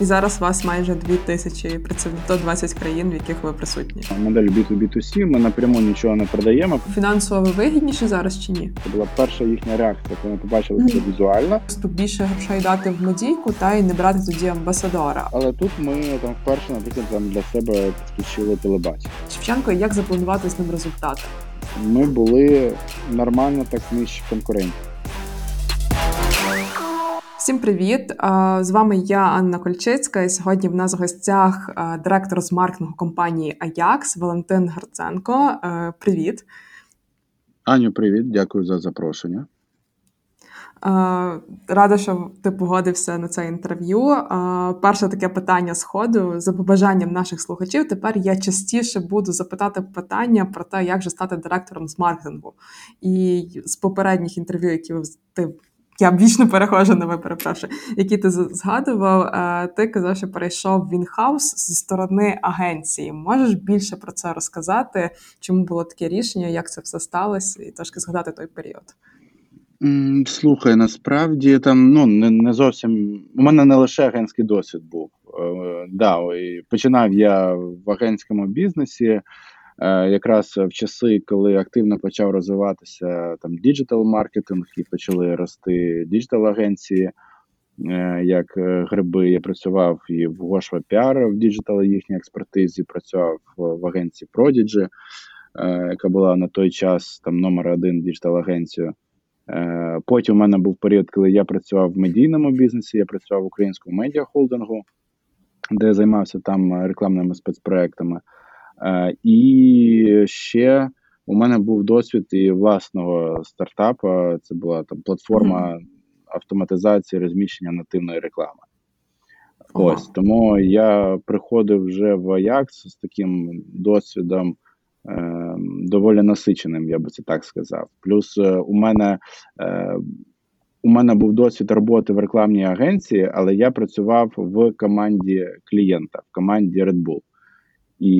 І зараз у вас майже 2 тисячі працівників, 120 країн, в яких ви присутні. Модель B2B2C, ми напряму нічого не продаємо. Фінансово ви вигідніші зараз чи ні? Це була перша їхня реакція, коли ми побачили це візуально. Просто більше грошей дати в медійку та й не брати тоді амбасадора. Але тут ми там вперше, наприклад, там для себе підключили телебачення. Шевченко, як запланувати з ним результати? Ми були нормально так нижче конкурентів. Всім привіт! З вами я, Анна Кольчицька, і сьогодні в нас в гостях директор з маркетингу компанії Аякс Валентин Гарценко. Е, Привіт! Аню, привіт, дякую за запрошення. Рада, що ти погодився на це інтерв'ю. Перше таке питання з ходу за побажанням наших слухачів. Тепер я частіше буду запитати питання про те, як же стати директором з маркетингу. І з попередніх інтерв'ю, які ти. Я вічно перехожу на ви, перепрошую, які ти згадував. е, Ти казав, що перейшов в інхаус зі сторони агенції. Можеш більше про це розказати? Чому було таке рішення, як це все сталося, і трошки згадати той період? Слухай, насправді там ну не, не зовсім. У мене не лише агентський досвід був. Е, да, починав я в агентському бізнесі. Е, якраз в часи, коли активно почав розвиватися там digital маркетинг і почали рости digital агенції. Е, як е, гриби, я працював і в Hoshva PR в digital їхній експертизі, працював в, агенції е, яка була на той час там номер один digital агенцією. Е, Потім у мене був період, коли я працював в медійному бізнесі, я працював в українському медіахолдингу, де займався там рекламними спецпроектами. Е, І ще у мене був досвід і власного стартапу. Це була там платформа автоматизації розміщення нативної реклами. Ось тому я приходив вже в Ajax з таким досвідом е, доволі насиченим, я би це так сказав. Плюс е, у мене е, у мене був досвід роботи в рекламній агенції, але я працював в команді клієнта, в команді Red Bull. І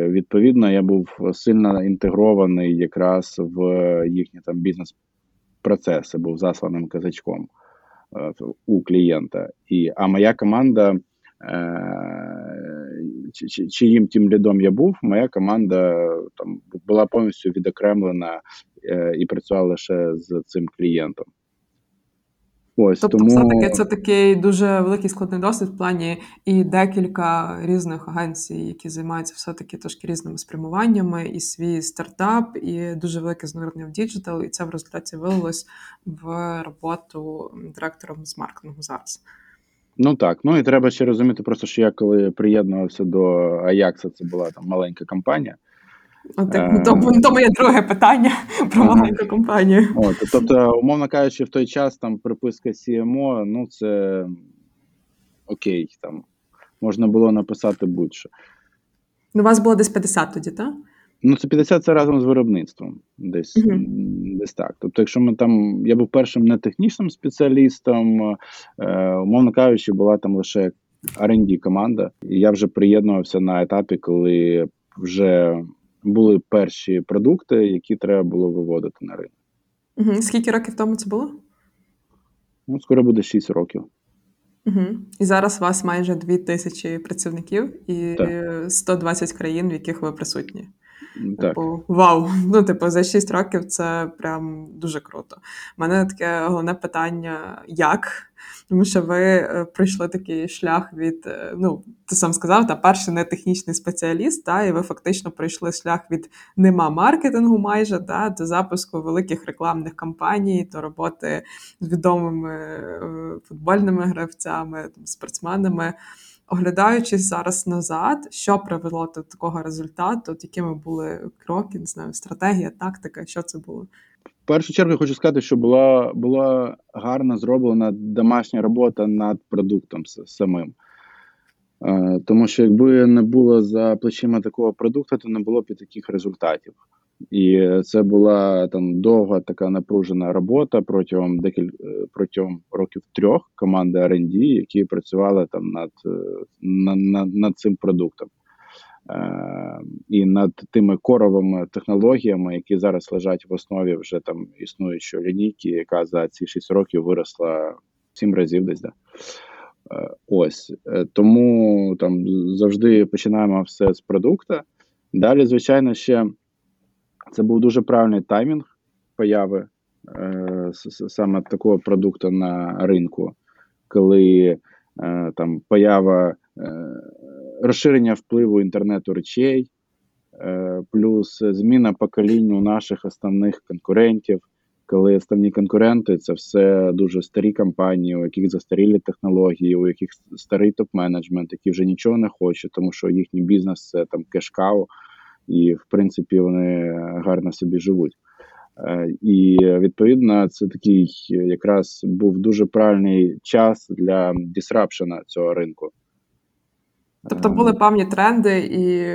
відповідно я був сильно інтегрований якраз в їхні там бізнес-процеси, був засланим казачком е, у клієнта. І, а моя команда, е, чи- чи- чиїм тим лідом я був, моя команда там була повністю відокремлена е, і працювала лише з цим клієнтом. Ось Тобто, тому все-таки це такий дуже великий складний досвід в плані і декілька різних агенцій, які займаються все-таки трошки різними спрямуваннями, і свій стартап, і дуже велике занурення в digital, і це в результаті вилилось в роботу директором з маркетингу зараз. Ну так, ну і треба ще розуміти, просто що я коли приєднувався до Аякса, це була там маленька компанія. От, Е. так, то, то моє друге питання про Ага. маленьку компанію. От, тобто, умовно кажучи, в той час там приписка CMO, ну це окей, там можна було написати будь-що. Ну, у вас було десь 50 тоді, так? Ну, це 50 це разом з виробництвом, десь, м, десь так. Тобто, якщо ми там, я був першим не технічним спеціалістом, е, умовно кажучи, була там лише R&D команда, і я вже приєднувався на етапі, коли вже були перші продукти, які треба було виводити на ринок. Угу. Скільки років тому це було? Ну, скоро буде 6 років. Угу. І зараз у вас майже 2 тисячі працівників і Так. 120 країн, в яких ви присутні. Так. Типу, вау! Ну, типу, за 6 років це прям дуже круто. У мене таке головне питання: як? Тому що ви е, пройшли такий шлях від, е, ну, ти сам сказав, та перший не технічний спеціаліст, та, і ви фактично пройшли шлях від нема маркетингу майже та, до запуску великих рекламних кампаній, до роботи з відомими е, футбольними гравцями, спортсменами. Оглядаючись зараз назад, що привело до такого результату, от якими були кроки, не знаю, стратегія, тактика, що це було? В першу чергу я хочу сказати, що була, була гарно зроблена домашня робота над продуктом самим. Е, Тому що якби не було за плечима такого продукту, то не було б і таких результатів. І це була там довга така напружена робота протягом декіль... е, протягом років трьох команди R&D, які працювали там над, е, на, на, над цим продуктом. Е, і над тими коровими технологіями, які зараз лежать в основі вже там існуючої лінійки, яка за ці 6 років виросла 7 разів десь. Да? Е, ось тому там завжди починаємо все з продукту. Далі, звичайно, ще це був дуже правильний таймінг появи е, саме такого продукту на ринку, коли е, там поява е, розширення впливу інтернету речей, е, плюс зміна покоління наших основних конкурентів коли основні конкуренти це все дуже старі компанії, у яких застарілі технології, у яких старий топ-менеджмент, які вже нічого не хочуть, тому що їхній бізнес це там кешкау, і в принципі вони гарно собі живуть. Е, і відповідно це такий якраз був дуже правильний час для дисрапшена цього ринку. Тобто ем. були певні тренди, і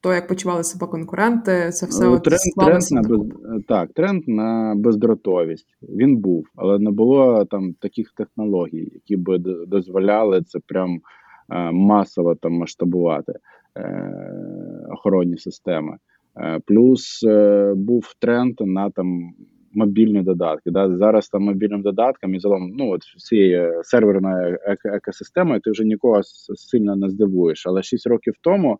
то, як почували себе конкуренти, це все ну, тренд, тренд на без, так, тренд на бездротовість. Він був, але не було там таких технологій, які би дозволяли це прям е, масово там масштабувати е, охоронні системи. Е, плюс е, був тренд на там мобільні додатки. Да? Зараз там мобільним додаткам і загалом ну от всією серверною екосистемою ти вже нікого сильно не здивуєш. Але 6 років тому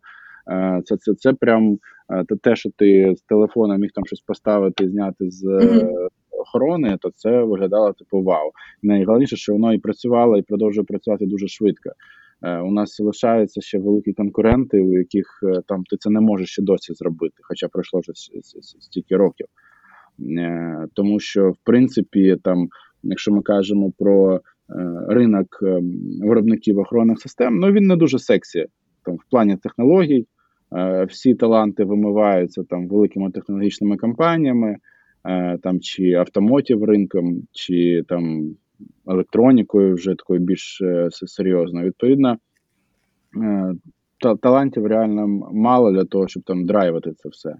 е, це це, це прям е, те, що ти з телефона міг там щось поставити, зняти з mm-hmm. охорони, то це виглядало типу вау. Найголовніше, що воно і працювало, і продовжує працювати дуже швидко. У нас залишаються ще великі конкуренти, у яких там ти це не можеш ще досі зробити, хоча пройшло вже стільки років. Е, тому що в принципі, там, якщо ми кажемо про е, ринок е, виробників охоронних систем, ну він не дуже сексі там в плані технологій. Всі таланти вимиваються там великими технологічними компаніями, там чи автомотів ринком, чи там електронікою, вже такою більш серйозною. Відповідно, та талантів реально мало для того, щоб там драйвити це все.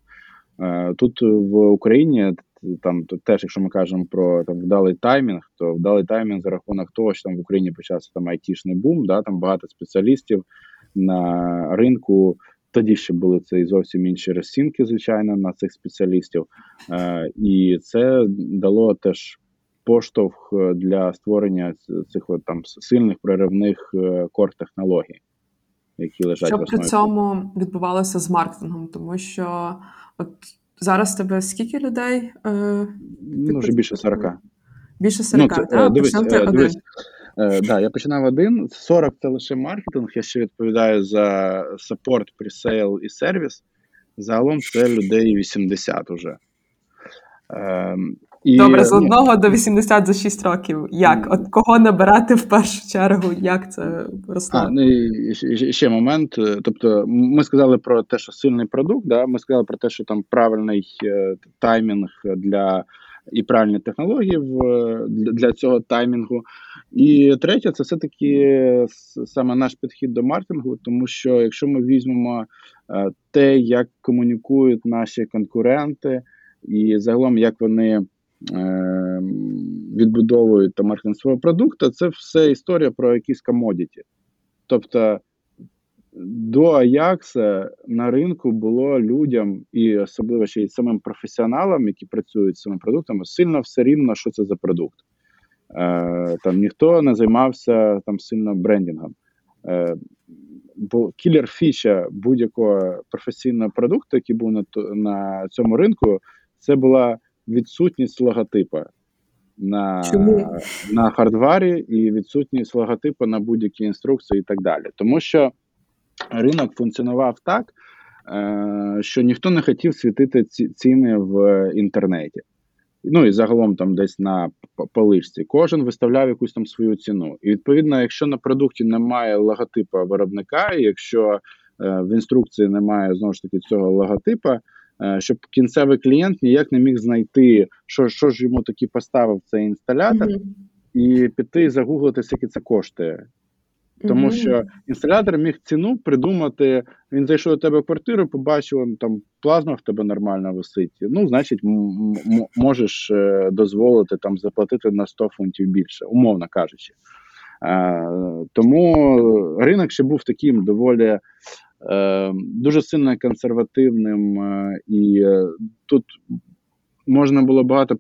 Тут в Україні там теж, якщо ми кажемо про там вдалий таймінг, то вдалий таймінг за рахунок того, що там в Україні почався там айтішний бум, да там багато спеціалістів на ринку. Тоді ще були це і зовсім інші розцінки, звичайно, на цих спеціалістів, е, і це дало теж поштовх для створення цих от, там сильних проривних е, кор технологій, які лежать Що в основі. при цьому відбувалося з маркетингом, тому що от Зараз тебе скільки людей? Е, ну, вже більше 40. Більше 40, ну, так? Дивись, е, дивись, е, да, я починав один. 40 це лише маркетинг. Я ще відповідаю за support, presale і сервіс. Загалом це людей 80 уже. Е, і, Добре, з 1 ну, до 80 за 6 років. Як? От кого набирати в першу чергу? Як це росло? А, ну, і ще, момент. Е, тобто, ми сказали про те, що сильний продукт. Да? Ми сказали про те, що там правильний е, таймінг для і правильні технології для, для цього таймінгу. І третє, це все-таки саме наш підхід до маркетингу, тому що якщо ми візьмемо е, те, як комунікують наші конкуренти, і загалом як вони. Ем, відбудовують та маркетинг свого продукту, це все історія про якісь комодіті. Тобто до Аякса на ринку було людям, і особливо ще й самим професіоналам, які працюють з цими продуктами, сильно все рівно, що це за продукт. Е, Там ніхто не займався там сильно брендингом. Е, Бо кілер фіча будь-якого професійного продукту, який був на на цьому ринку, це була відсутність логотипа на Чому? на хардварі і відсутність логотипу на будь-які інструкції і так далі. Тому що ринок функціонував так, е, що ніхто не хотів світити ціни в інтернеті. Ну і загалом там десь на поличці. Кожен виставляв якусь там свою ціну. І відповідно, якщо на продукті немає логотипа виробника, і якщо е, в інструкції немає знову ж таки цього логотипа, Е, щоб кінцевий клієнт ніяк не міг знайти, що що ж йому таки поставив цей інсталятор, mm-hmm. і піти загуглити, скільки це коштує. Тому mm-hmm. що інсталятор міг ціну придумати. Він зайшов до тебе в квартиру, побачив, там плазма в тебе нормально висить. Ну, значить, м- м- можеш е, дозволити там заплатити на 100 фунтів більше, умовно кажучи. Е, тому ринок ще був таким доволі Е, дуже сильно консервативним, е, і е, тут можна було багато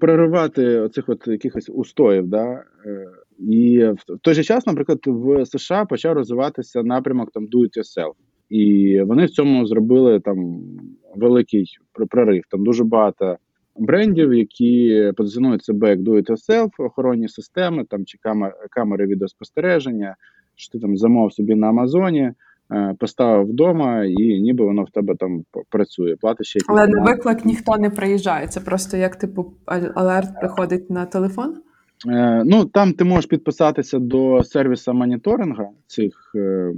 проривати оцих от якихось устоїв, да, І в той же час, наприклад, в США почав розвиватися напрямок там do it yourself. І вони в цьому зробили там великий прорив. Там дуже багато брендів, які позиціонують себе як do it yourself, охоронні системи, там чи камери, відеоспостереження, що ти там замовив собі на Амазоні. Е, поставив вдома, і ніби воно в тебе там працює. Платиш ще Але на виклик ніхто не приїжджає. Це просто як типу алерт приходить на телефон. Е, Ну там ти можеш підписатися до сервісу моніторингу цих е,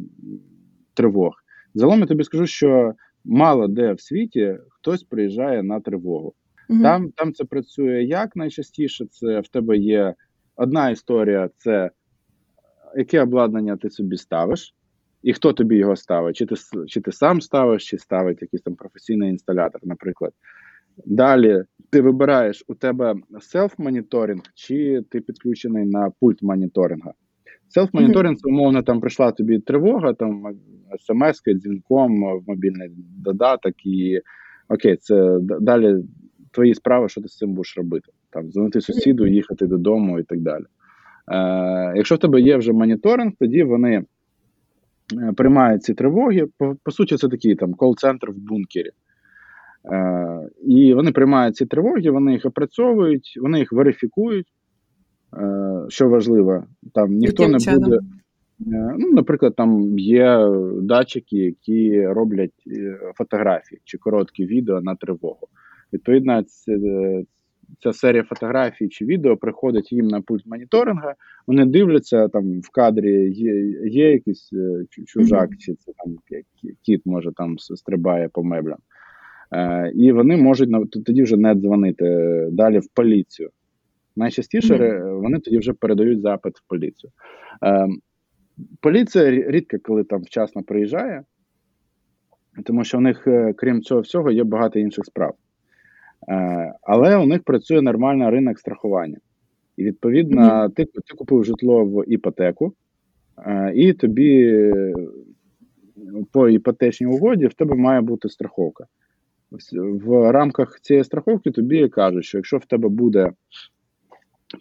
тривог. Загалом я тобі скажу, що мало де в світі хтось приїжджає на тривогу. Угу. Там там це працює як найчастіше. Це в тебе є одна історія: це яке обладнання ти собі ставиш і хто тобі його ставить? Чи ти чи ти сам ставиш, чи ставить якийсь там професійний інсталятор, наприклад. Далі ти вибираєш у тебе селф-моніторинг, чи ти підключений на пульт моніторинга. Селф-моніторинг, це умовно, там прийшла тобі тривога, там смс, дзвінком, мобільний додаток, і окей, це далі твої справи, що ти з цим будеш робити. Там дзвонити сусіду, їхати додому і так далі. Е, Якщо в тебе є вже моніторинг, тоді вони Е, приймають ці тривоги. По, по суті, це такий там кол-центр в бункері. Е, І вони приймають ці тривоги, вони їх опрацьовують, вони їх верифікують. Е, Що важливо, там ніхто Яким не буде. Е, ну, Наприклад, там є датчики, які роблять е, фотографії чи короткі відео на тривогу. Відповідно, це, ця серія фотографій чи відео приходить їм на пульт моніторинга. Вони дивляться там в кадрі, є є якийсь е, чужак, чи це там кіт може там стрибає по меблям. Е, І вони можуть тоді вже не дзвонити далі в поліцію. Найчастіше mm-hmm. вони тоді вже передають запит в поліцію. Е, Поліція рідко коли там вчасно приїжджає, тому що у них, е, крім цього всього, є багато інших справ. Е, але у них працює нормальний ринок страхування. І відповідно, ти ти купив житло в іпотеку, е, і тобі по іпотечній угоді в тебе має бути страховка. В рамках цієї страховки тобі кажуть, що якщо в тебе буде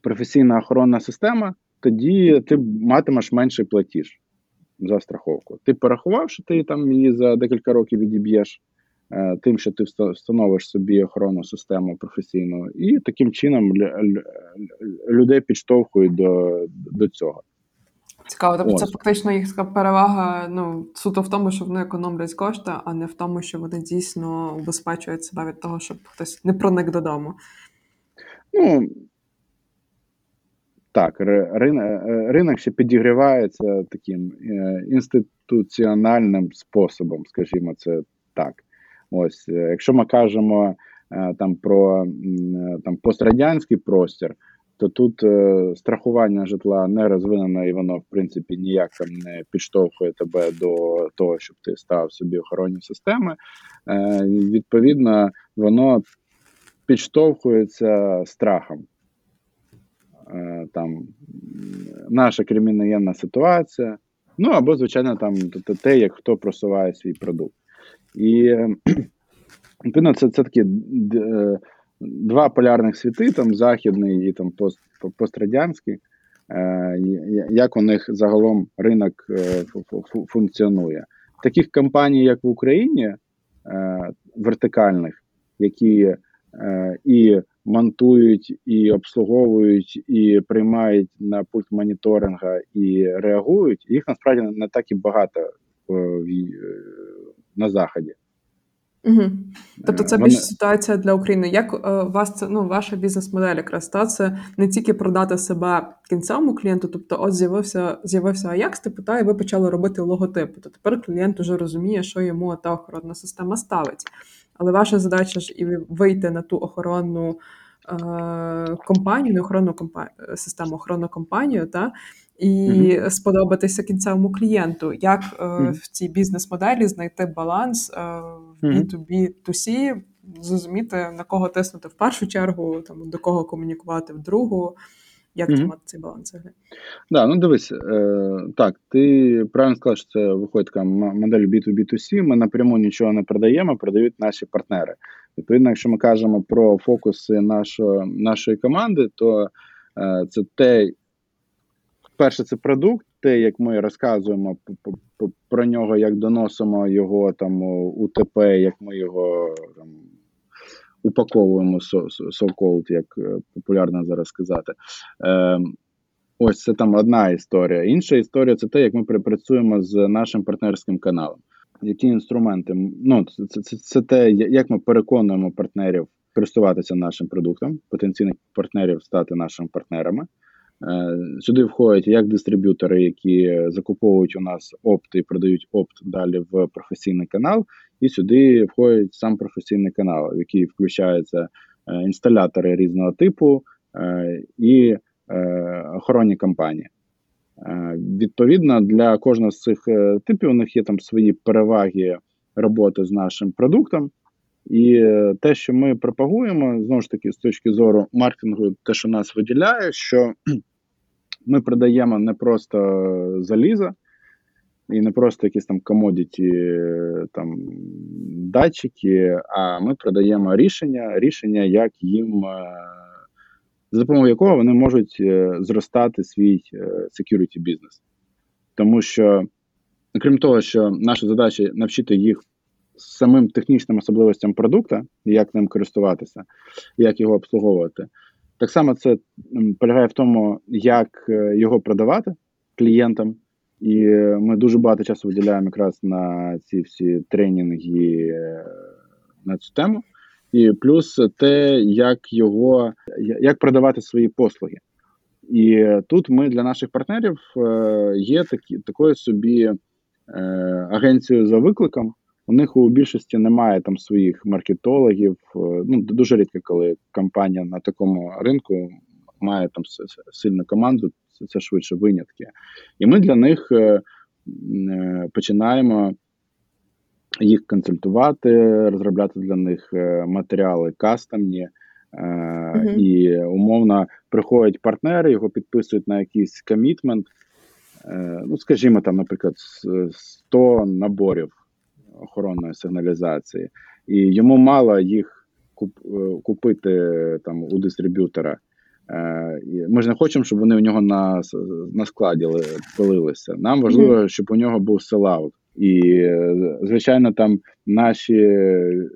професійна охоронна система, тоді ти матимеш менший платіж за страховку. Ти порахував, що ти там її за декілька років відіб'єш. Е, тим, що ти встановиш собі охоронну систему професійну, і таким чином людей підштовхують до до цього. Цікаво, тобто це фактично їх перевага ну, суто в тому, що вони економлять кошти, а не в тому, що вони дійсно убезпечують себе від того, щоб хтось не проник додому. Ну, так, ринок, ринок ще підігрівається таким е, інституціональним способом, скажімо, це так. Ось, е, якщо ми кажемо е, там про там пострадянський простір, то тут е, страхування житла не розвинено, і воно в принципі ніяк там не підштовхує тебе до того, щоб ти став собі охоронні системи. Е, Відповідно, воно підштовхується страхом. Е, там наша криміногенна ситуація, ну або, звичайно, там те, як хто просуває свій продукт. І відповідно, це це такі е, два полярних світи, там західний і там пост, пострадянський, е, як у них загалом ринок е, функціонує. Таких компаній, як в Україні, вертикальних, які і монтують, і обслуговують, і приймають на пульт моніторинга і реагують, їх насправді не так і багато в на заході. Угу. Тобто це більше ситуація для України. Як е, вас це ну ваша бізнес-модель якраз та це не тільки продати себе кінцевому клієнту, тобто, от з'явився з'явився Ajax, типу, та і ви почали робити логотипи. То тепер клієнт вже розуміє, що йому та охоронна система ставить. Але ваша задача ж і вийти на ту охоронну е, компанію, не охоронну компанію, систему охоронну компанію, та і mm-hmm. сподобатися кінцевому клієнту. Як е, mm-hmm. в цій бізнес-моделі знайти баланс е, в B2B, 2C, зрозуміти на кого тиснути в першу чергу, там до кого комунікувати в другу. Як mm-hmm. тримати цей баланс? Да, ну дивись, е, так, ти правильно сказав, що це виходить така модель B2B2C. Ми напряму нічого не продаємо, продають наші партнери. Відповідно, якщо ми кажемо про фокуси нашої нашої команди, то е, це те, перше, це продукт, те, як ми розказуємо про нього, як доносимо його там у ТП, як ми його там упаковуємо so-called, як е, популярно зараз сказати. Е, Ось це там одна історія. Інша історія це те, як ми працюємо з нашим партнерським каналом. Які інструменти? Ну, це, це, це те, як ми переконуємо партнерів користуватися нашим продуктом, потенційних партнерів стати нашими партнерами. Е, сюди входять як дистриб'ютори, які закуповують у нас опт і продають опт далі в професійний канал, і сюди входить сам професійний канал, в який включаються е, інсталятори різного типу е, і охоронні компанії. Відповідно, для кожного з цих типів у них є там свої переваги роботи з нашим продуктом. І те, що ми пропагуємо, знову ж таки, з точки зору маркетингу, те, що нас виділяє, що ми продаємо не просто залізо і не просто якісь там комодіті там датчики, а ми продаємо рішення, рішення, як їм, е, за допомогою якого вони можуть е, зростати свій е, security бізнес. Тому що, крім того, що наша задача навчити їх самим технічним особливостям продукту, як ним користуватися, як його обслуговувати. Так само це полягає в тому, як е, його продавати клієнтам, і ми дуже багато часу виділяємо якраз на ці всі тренінги е, на цю тему. І плюс те, як його як продавати свої послуги. І тут ми для наших партнерів е, є такі такою собі агенцією за викликом. У них у більшості немає там своїх маркетологів. Е, ну дуже рідко, коли компанія на такому ринку має там сильну команду, це, швидше винятки. І ми для них е, е, починаємо їх консультувати, розробляти для них матеріали кастомні. Uh -huh. І умовно приходять партнери, його підписують на якийсь комітмент. Ну, скажімо, там, наприклад, 100 наборів охоронної сигналізації, і йому мало їх куп, е, купити там у дистриб'ютора. Е, ми ж не хочемо, щоб вони у нього на на складі пилилися. Нам важливо, щоб у нього був селаут. І, звичайно, там наші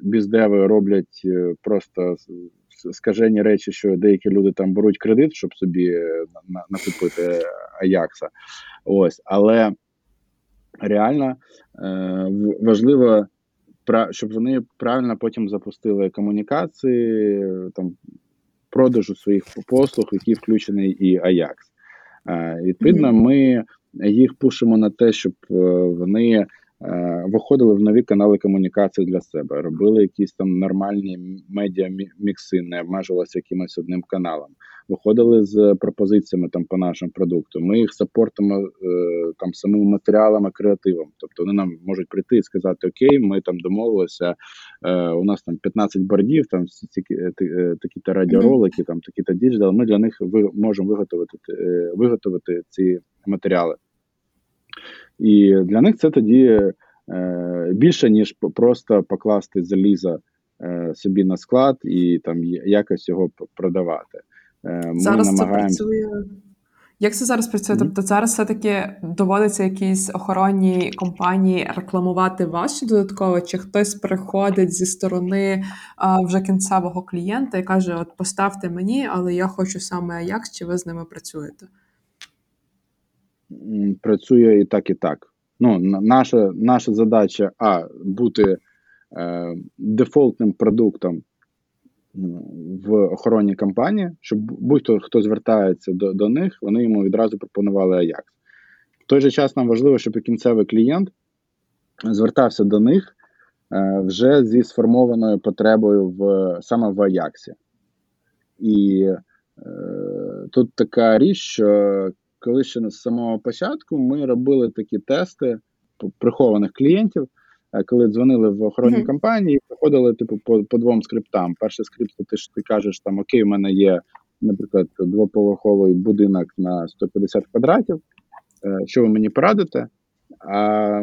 біздеви роблять просто скажені речі, що деякі люди там беруть кредит, щоб собі накупити Аякса. Ось, але реально е, важливо, щоб вони правильно потім запустили комунікації там продажу своїх послуг, які включений і Ajax. Е, відповідно, ми їх пушимо на те, щоб е, вони виходили в нові канали комунікації для себе, робили якісь там нормальні медіа мікси, не обмежувалися якимось одним каналом. Виходили з пропозиціями там по нашому продукту. Ми їх support-имо е, там самими матеріалами, креативом. Тобто вони нам можуть прийти і сказати: Окей, ми там домовилися. Е, у нас там 15 бордів, там такі та радіоролики, там такі та digital. Ми для них можемо виготовити виготовити ці матеріали. І для них це тоді е, більше, ніж просто покласти залізо е, собі на склад і там якось його продавати. Е, ми зараз намагаємося... це працює. Як це зараз працює? Mm-hmm. Тобто зараз все-таки доводиться якісь охоронні компанії рекламувати вас ще додатково, чи хтось приходить зі сторони а, вже кінцевого клієнта і каже: От поставте мені, але я хочу саме Ajax, чи ви з ними працюєте? Працює і так, і так. Ну, Наша наша задача а бути е, дефолтним продуктом в охоронній компанії, щоб будь-хто хто звертається до до них, вони йому відразу пропонували Ajax. В той же час нам важливо, щоб і кінцевий клієнт звертався до них е, вже зі сформованою потребою в саме в Ajax. І е, тут така річ, що коли ще з самого початку ми робили такі тести прихованих клієнтів, е, коли дзвонили в охоронні mm-hmm. компанії, приходили типу по по двом скриптам. Перший скрипт, ти ж ти кажеш, там окей, у мене є, наприклад, двоповерховий будинок на 150 квадратів. Е, що ви мені порадите? А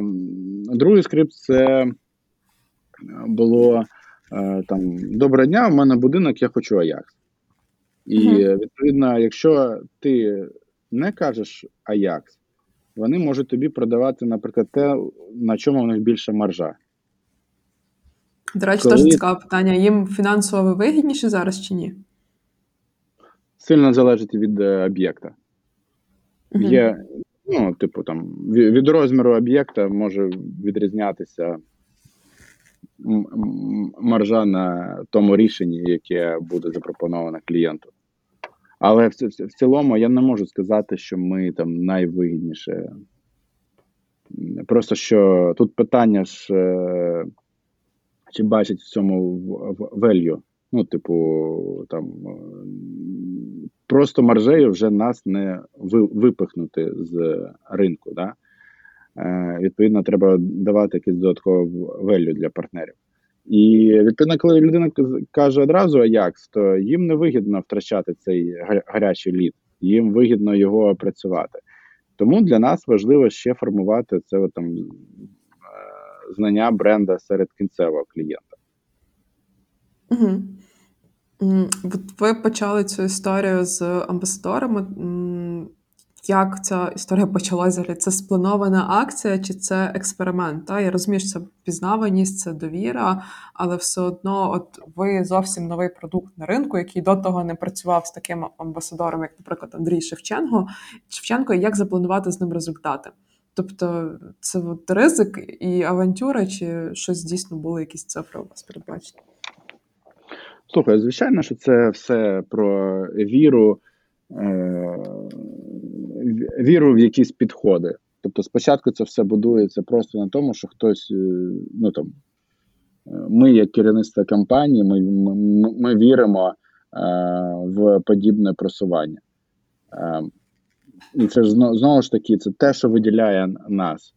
другий скрипт це було е, там доброго дня, у мене будинок, я хочу Аякс. І відповідно, якщо ти не кажеш Ajax, вони можуть тобі продавати, наприклад, те, на чому в них більша маржа. До речі, Коли- теж цікаве питання. Їм фінансово вигідніше зараз чи ні? Сильно залежить від е, об'єкта. Мгм. Є, ну, типу, там, від розміру об'єкта може відрізнятися маржа на тому рішенні, яке буде запропоновано клієнту. Але в, ц- в цілому я не можу сказати, що ми там найвигідніше. Просто що тут питання ж, е, чи бачать в цьому в- в- value. Ну, типу, там е, просто маржею вже нас не випихнути з ринку. Да? Е, Відповідно, треба давати якийсь додатковий value для партнерів. І відповідно, коли людина каже одразу Ajax, то їм не вигідно втрачати цей гарячий лід, їм вигідно його опрацювати. Тому для нас важливо ще формувати це там, е, знання бренда серед кінцевого клієнта. Угу. Ви почали цю історію з амбасадорами. Як ця історія почалася? Це спланована акція чи це експеримент? Та? Я розумію, що це впізнаваність, це довіра, але все одно, от ви зовсім новий продукт на ринку, який до того не працював з таким амбасадором, як, наприклад, Андрій Шевченко. Шевченко, як запланувати з ним результати? Тобто, це от ризик і авантюра, чи щось дійсно були якісь цифри у вас передбачені? Слухай, звичайно, що це все про віру, віру в якісь підходи. Тобто, спочатку це все будується просто на тому, що хтось, е, ну там, е, ми, як керівництво компанії, ми, ми, ми віримо е, в подібне просування. Е, і це ж знову ж таки, це те, що виділяє нас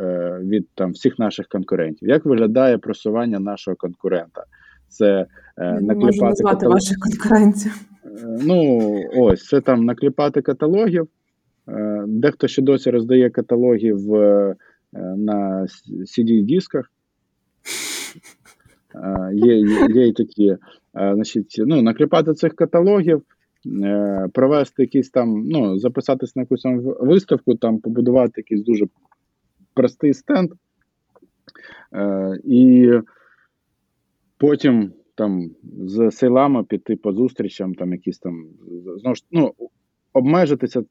е, від там всіх наших конкурентів. Як виглядає просування нашого конкурента? Це е, не накліпати каталог. ваших конкурентів. Е, Ну, ось це там накліпати каталогів. Е, Дехто ще досі роздає каталогів на CD-дисках. Е, Є, є, і такі. Значить, ну, накліпати цих каталогів, провести якісь там, ну, записатись на якусь там виставку, там побудувати якийсь дуже простий стенд. І потім там з сейлами піти по зустрічам, там якісь там знову ж ну, обмежитися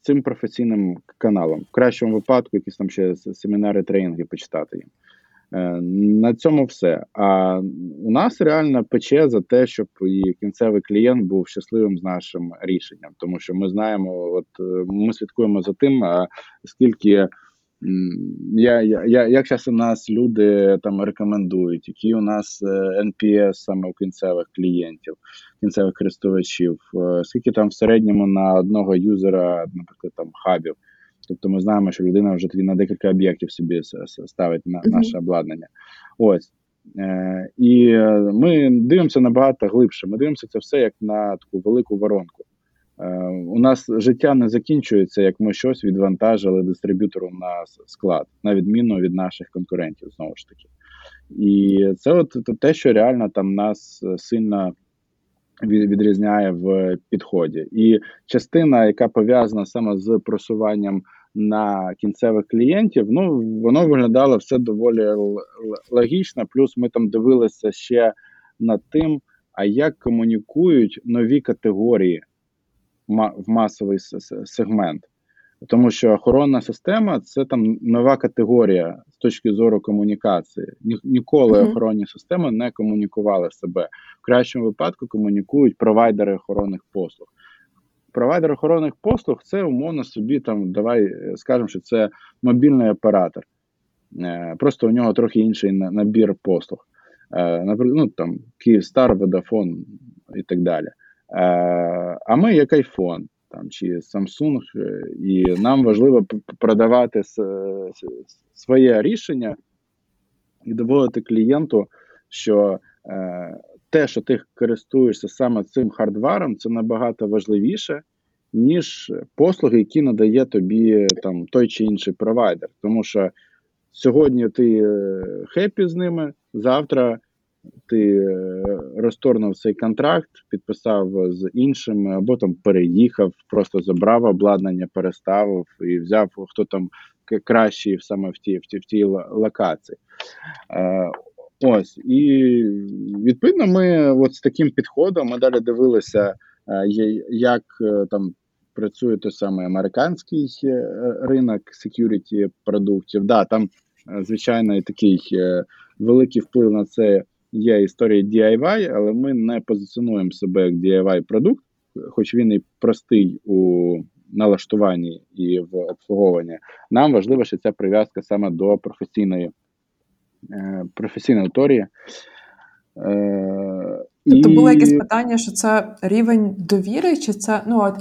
цим професійним каналом. В кращому випадку, якісь там ще семінари, тренінги почитати їм. Е, На цьому все. А у нас реально пече за те, щоб і кінцевий клієнт був щасливим з нашим рішенням, тому що ми знаємо, от ми слідкуємо за тим, скільки я, я, я, як часто нас люди там рекомендують, які у нас е, NPS саме у кінцевих клієнтів, кінцевих користувачів, е, скільки там в середньому на одного юзера, наприклад, там хабів. Тобто ми знаємо, що людина вже тоді на декілька об'єктів собі ставить на наше обладнання. Ось. Е, і е, ми дивимося набагато глибше. Ми дивимося це все як на таку велику воронку. Е, у нас життя не закінчується, як ми щось відвантажили дистриб'ютору на склад, на відміну від наших конкурентів, знову ж таки. І це от те, що реально там нас е, сильно відрізняє в підході. І частина, яка пов'язана саме з просуванням на кінцевих клієнтів, ну воно виглядало все доволі логічно. Плюс ми там дивилися ще над тим, а як комунікують нові категорії в масовий сегмент. Тому що охоронна система це там нова категорія з точки зору комунікації. Ні, ніколи Мгм. охоронні системи не комунікували себе. В кращому випадку комунікують провайдери охоронних послуг. Провайдер охоронних послуг це умовно собі там, давай е, скажемо, що це мобільний оператор. Е, Просто у нього трохи інший набір послуг. Е, Наприклад, ну там Київстар, Vodafone і так далі. А ми як iPhone там, чи Samsung, і нам важливо продавати своє рішення і доводити клієнту, що е, те, що ти користуєшся саме цим hardware-ом, це набагато важливіше, ніж послуги, які надає тобі там той чи інший провайдер. Тому що сьогодні ти е, happy з ними, завтра ти е, розторгнув цей контракт, підписав з іншими, або там переїхав, просто забрав обладнання, переставив і взяв хто там кращий саме в тій в тій, в тій локації. Е, Ось і відповідно, ми от з таким підходом ми далі дивилися, е, як там працює той самий американський ринок security продуктів. Да, там звичайно такий великий вплив на це є історія DIY, але ми не позиціонуємо себе як DIY продукт, хоч він і простий у налаштуванні і в обслуговуванні. Нам важливо, що ця прив'язка саме до професійної е, професійної аудиторії. Е, Тобто було якесь питання, що це рівень довіри, чи це ну от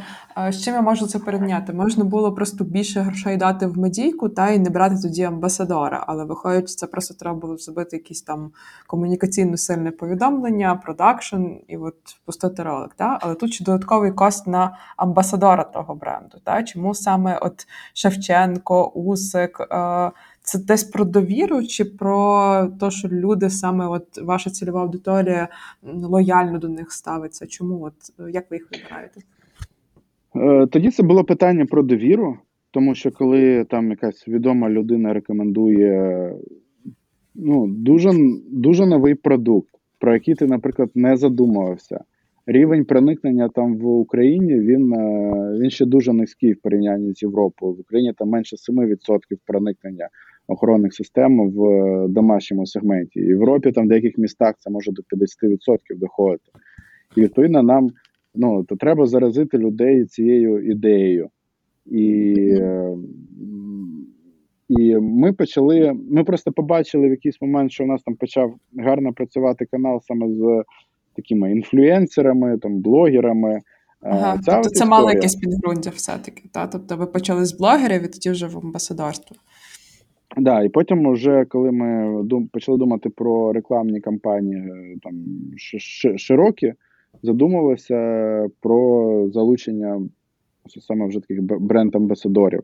з чим я можу це порівняти? Можна було просто більше грошей дати в медійку та й не брати тоді амбасадора, але виходить, це просто треба було зробити якісь там комунікаційно сильне повідомлення, продакшн і от пустити ролик. Та? Але тут ще додатковий кост на амбасадора того бренду. Та? Чому саме от Шевченко, Усик? Е- це десь про довіру, чи про те, що люди саме, от ваша цільова аудиторія лояльно до них ставиться? Чому от як ви їх вибираєте? Е, тоді це було питання про довіру, тому що коли там якась відома людина рекомендує ну, дуже дуже новий продукт, про який ти, наприклад, не задумувався. Рівень проникнення там в Україні він е, він ще дуже низький в порівнянні з Європою. В Україні там менше 7% проникнення охоронних систем в е, домашньому сегменті. В Європі там в деяких містах це може до 50% доходити. І відповідно нам ну, то треба заразити людей цією ідеєю. І е, і ми почали. Ми просто побачили в якийсь момент, що у нас там почав гарно працювати канал саме з такими інфлюенсерами, там блогерами. Е, ага, Ця тобто це мало якесь підґрунтя все-таки. Та? Тобто ви почали з блогерів і тоді вже в амбасадорство. Да, і потім, вже коли ми дум, почали думати про рекламні кампанії е, там широкі, задумувалися про залучення саме вже таких бренд-амбасадорів.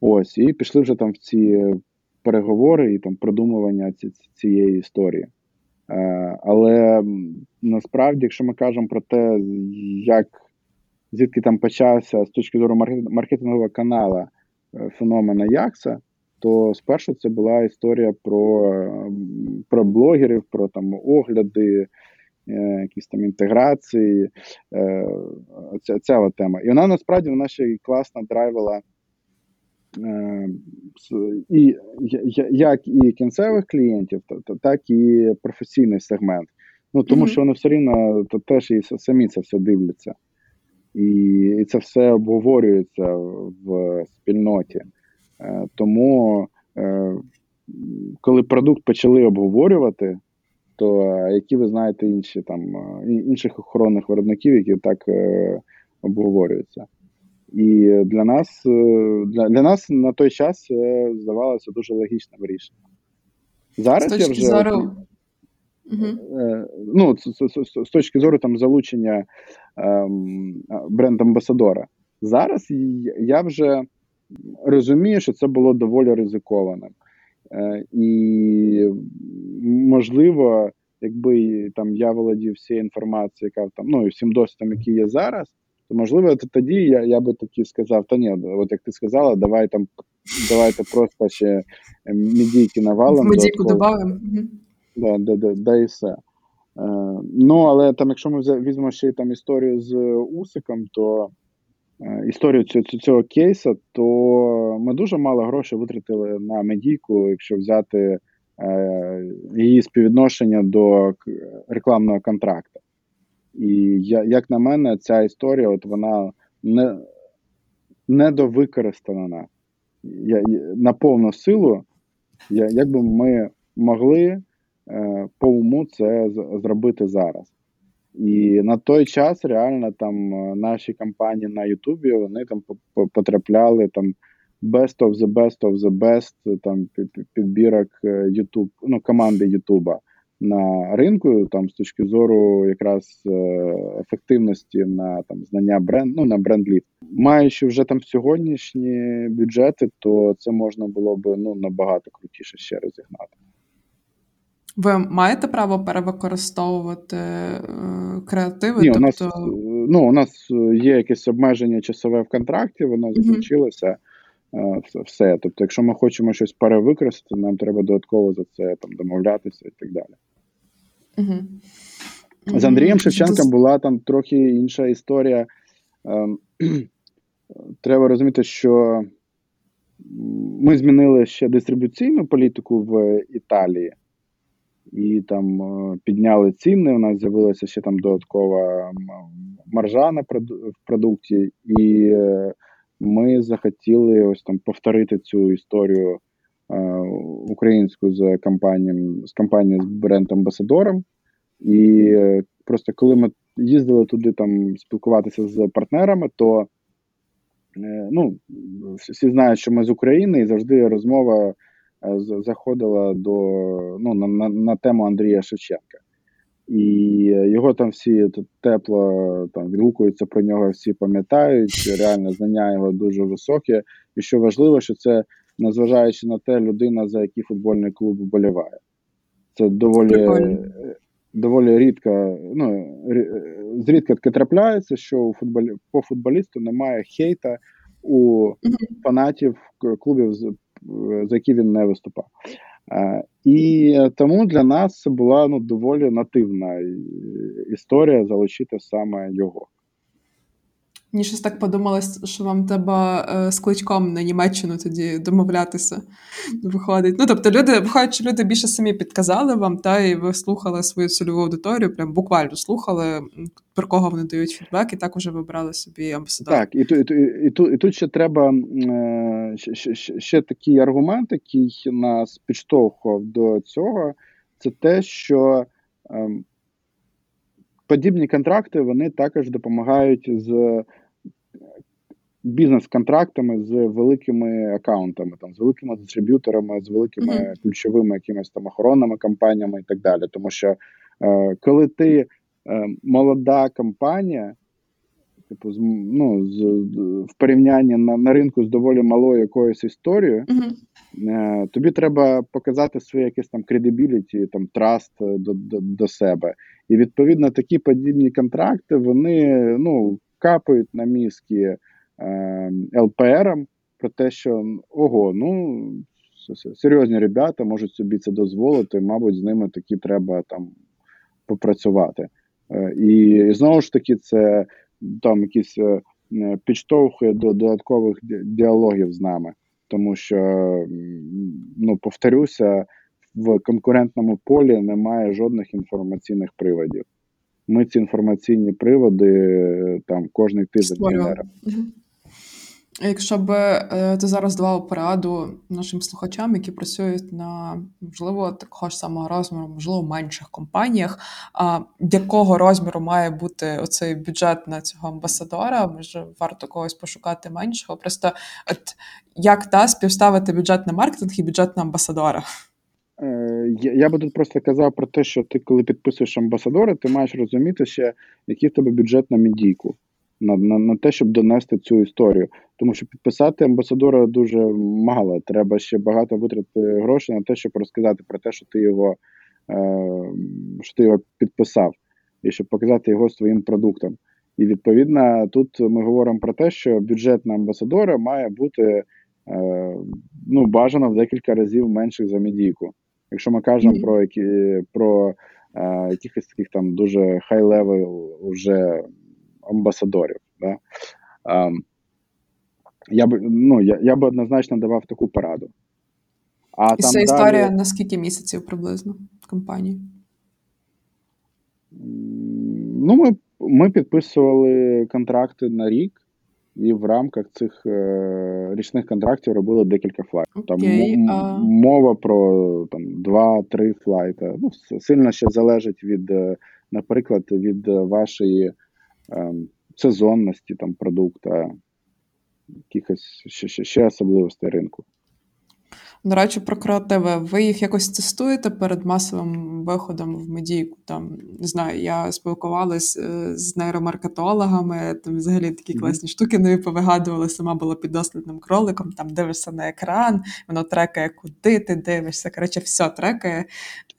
Ось, і пішли вже там в ці переговори і там продумування ці, цієї історії. Е, Але насправді, якщо ми кажемо про те, як звідки там почався з точки зору маркетингового канала е, феномена Якса то спершу це була історія про про блогерів, про там огляди, е, якісь там інтеграції. Е, ця, ця тема. І вона насправді вона ще й класно драйвила е, і як і кінцевих клієнтів, так і професійний сегмент. Ну тому mm-hmm. що вони все рівно то теж і самі це все дивляться. І, і це все обговорюється в спільноті. Е, тому, е, коли продукт почали обговорювати, то які ви знаєте інші там е, інших охоронних виробників, які так обговорюються. І для нас для, для нас на той час здавалося дуже логічним рішенням. Зараз я вже зору... ну, з, з, з точки зору там залучення ем, бренд-амбасадора. Зараз я вже розумію, що це було доволі ризикованим. Е, І можливо, якби там я володів всією інформацією, яка там ну і всім досвідом, який є зараз, то можливо, то тоді я я би таки сказав: та ні, от як ти сказала, давай там давайте просто ще медійки навалимо. Медійку додамо. Да, да, да, да, і все. Е, Ну, але там, якщо ми візьмемо ще там історію з Усиком, то Е, історію цього, цього кейсу, то ми дуже мало грошей витратили на медійку, якщо взяти е, її співвідношення до рекламного контракту. І як на мене, ця історія от вона не недовикористана на повну силу, я, якби ми могли е, по уму це зробити зараз. І на той час реально там е, наші компанії на Ютубі вони там потрапляли там best of the best of the best там підбірок YouTube, е, ну команди Ютуба на ринку, там з точки зору якраз е, ефективності на там знання бренд, ну на брендліт. Маючи вже там сьогоднішні бюджети, то це можна було б ну набагато крутіше ще розігнати. Ви маєте право перевикористовувати е, креативи? Ні, у тобто... нас ну, у нас є якесь обмеження часове в контракті, воно закінчилося. Е, все. Тобто, якщо ми хочемо щось перевикористати, нам треба додатково за це там домовлятися і так далі. Угу. З Андрієм Шевченком була там трохи інша історія. Ем, треба розуміти, що ми змінили ще дистрибуційну політику в Італії, і там е, підняли ціни. У нас з'явилася ще там додаткова маржа на в продукті, і е, ми захотіли ось там повторити цю історію е, українську з компанією з компанією з бренд-амбасадором. І е, просто коли ми їздили туди там спілкуватися з партнерами, то ну, всі знають, що ми з України, і завжди розмова заходила до ну, на, на, на тему Андрія Шевченка. І його там всі тут тепло там відгукуються про нього, всі пам'ятають. Реально знання його дуже високі. І що важливо, що це незважаючи на те, людина, за який футбольний клуб вболіває. Це доволі Прикольно доволі рідко, ну зрідка таке трапляється, що у футболі по футболісту немає хейта у фанатів клубів, за які він не виступав. І тому для нас це була ну доволі нативна історія залучити саме його. Мені щось так подумалось, що вам треба е, з кличком на Німеччину тоді домовлятися. Виходить. Ну, тобто, люди, виходить, що люди більше самі підказали вам, та і ви слухали свою цільову аудиторію, прям буквально слухали, про кого вони дають фідбек, і так уже вибрали собі амбасадора. Так, і і, і, і, тут ще треба е, ще, ще, такий аргумент, який нас підштовхував до цього, це те, що. Е, Подібні контракти вони також допомагають з бізнес-контрактами з великими аккаунтами, там з великими дистриб'юторами, з великими mm -hmm. ключовими якимись там охоронними компаніями і так далі. Тому що е, коли ти е, молода компанія, типу, з, ну, з, в порівнянні на на ринку з доволі малою якоюсь історією, mm -hmm. е, тобі треба показати своє якесь там кредибіліті, там траст до, до, до себе. І відповідно такі подібні контракти вони ну капають на мізки е, ЛПРам про те, що ого, ну серйозні ребята можуть собі це дозволити, мабуть, з ними таки треба там попрацювати. Е, і, і знову ж таки, це там якісь е, підштовхує до додаткових діалогів з нами, тому що, ну повторюся в конкурентному полі немає жодних інформаційних приводів. Ми ці інформаційні приводи там кожний тиждень генеримо. Якщо б е, ти зараз давав пораду нашим слухачам, які працюють на можливо такого ж самого розміру, можливо, менших компаніях, а якого розміру має бути оцей бюджет на цього амбасадора? Може, варто когось пошукати меншого? Просто от як та співставити бюджет на маркетинг і бюджет на амбасадора? Е, я би тут просто казав про те, що ти, коли підписуєш амбасадора, ти маєш розуміти ще, який в тебе бюджет на медійку, на на, на те, щоб донести цю історію. Тому що підписати амбасадора дуже мало. Треба ще багато витратити грошей на те, щоб розказати про те, що ти його е, що ти його підписав, і щоб показати його своїм продуктом. І відповідно тут ми говоримо про те, що бюджет на амбасадора має бути е, ну, бажано в декілька разів менших за медійку. Якщо ми кажемо mm -hmm. про які про е, якихось таких там дуже high-level уже амбасадорів, да? е, я б ну я, я б однозначно давав таку пораду. А І там це історія далі... на скільки місяців приблизно компанії? Ну, ми ми підписували контракти на рік і в рамках цих е, річних контрактів робили декілька флайтів. Там okay, а... мова про там два-три флайти. Ну, сильно ще залежить від, е, наприклад, від вашої е, сезонності там продукта, якихось ще, ще, ще особливостей ринку. До речі, про креативи. Ви їх якось тестуєте перед масовим виходом в медійку? Там не знаю, я спілкувалась е, з нейромаркетологами, там взагалі такі класні штуки нові повигадували. Сама була піддослідним кроликом. Там дивишся на екран, воно трекає, куди ти дивишся. Коротше, все трекає.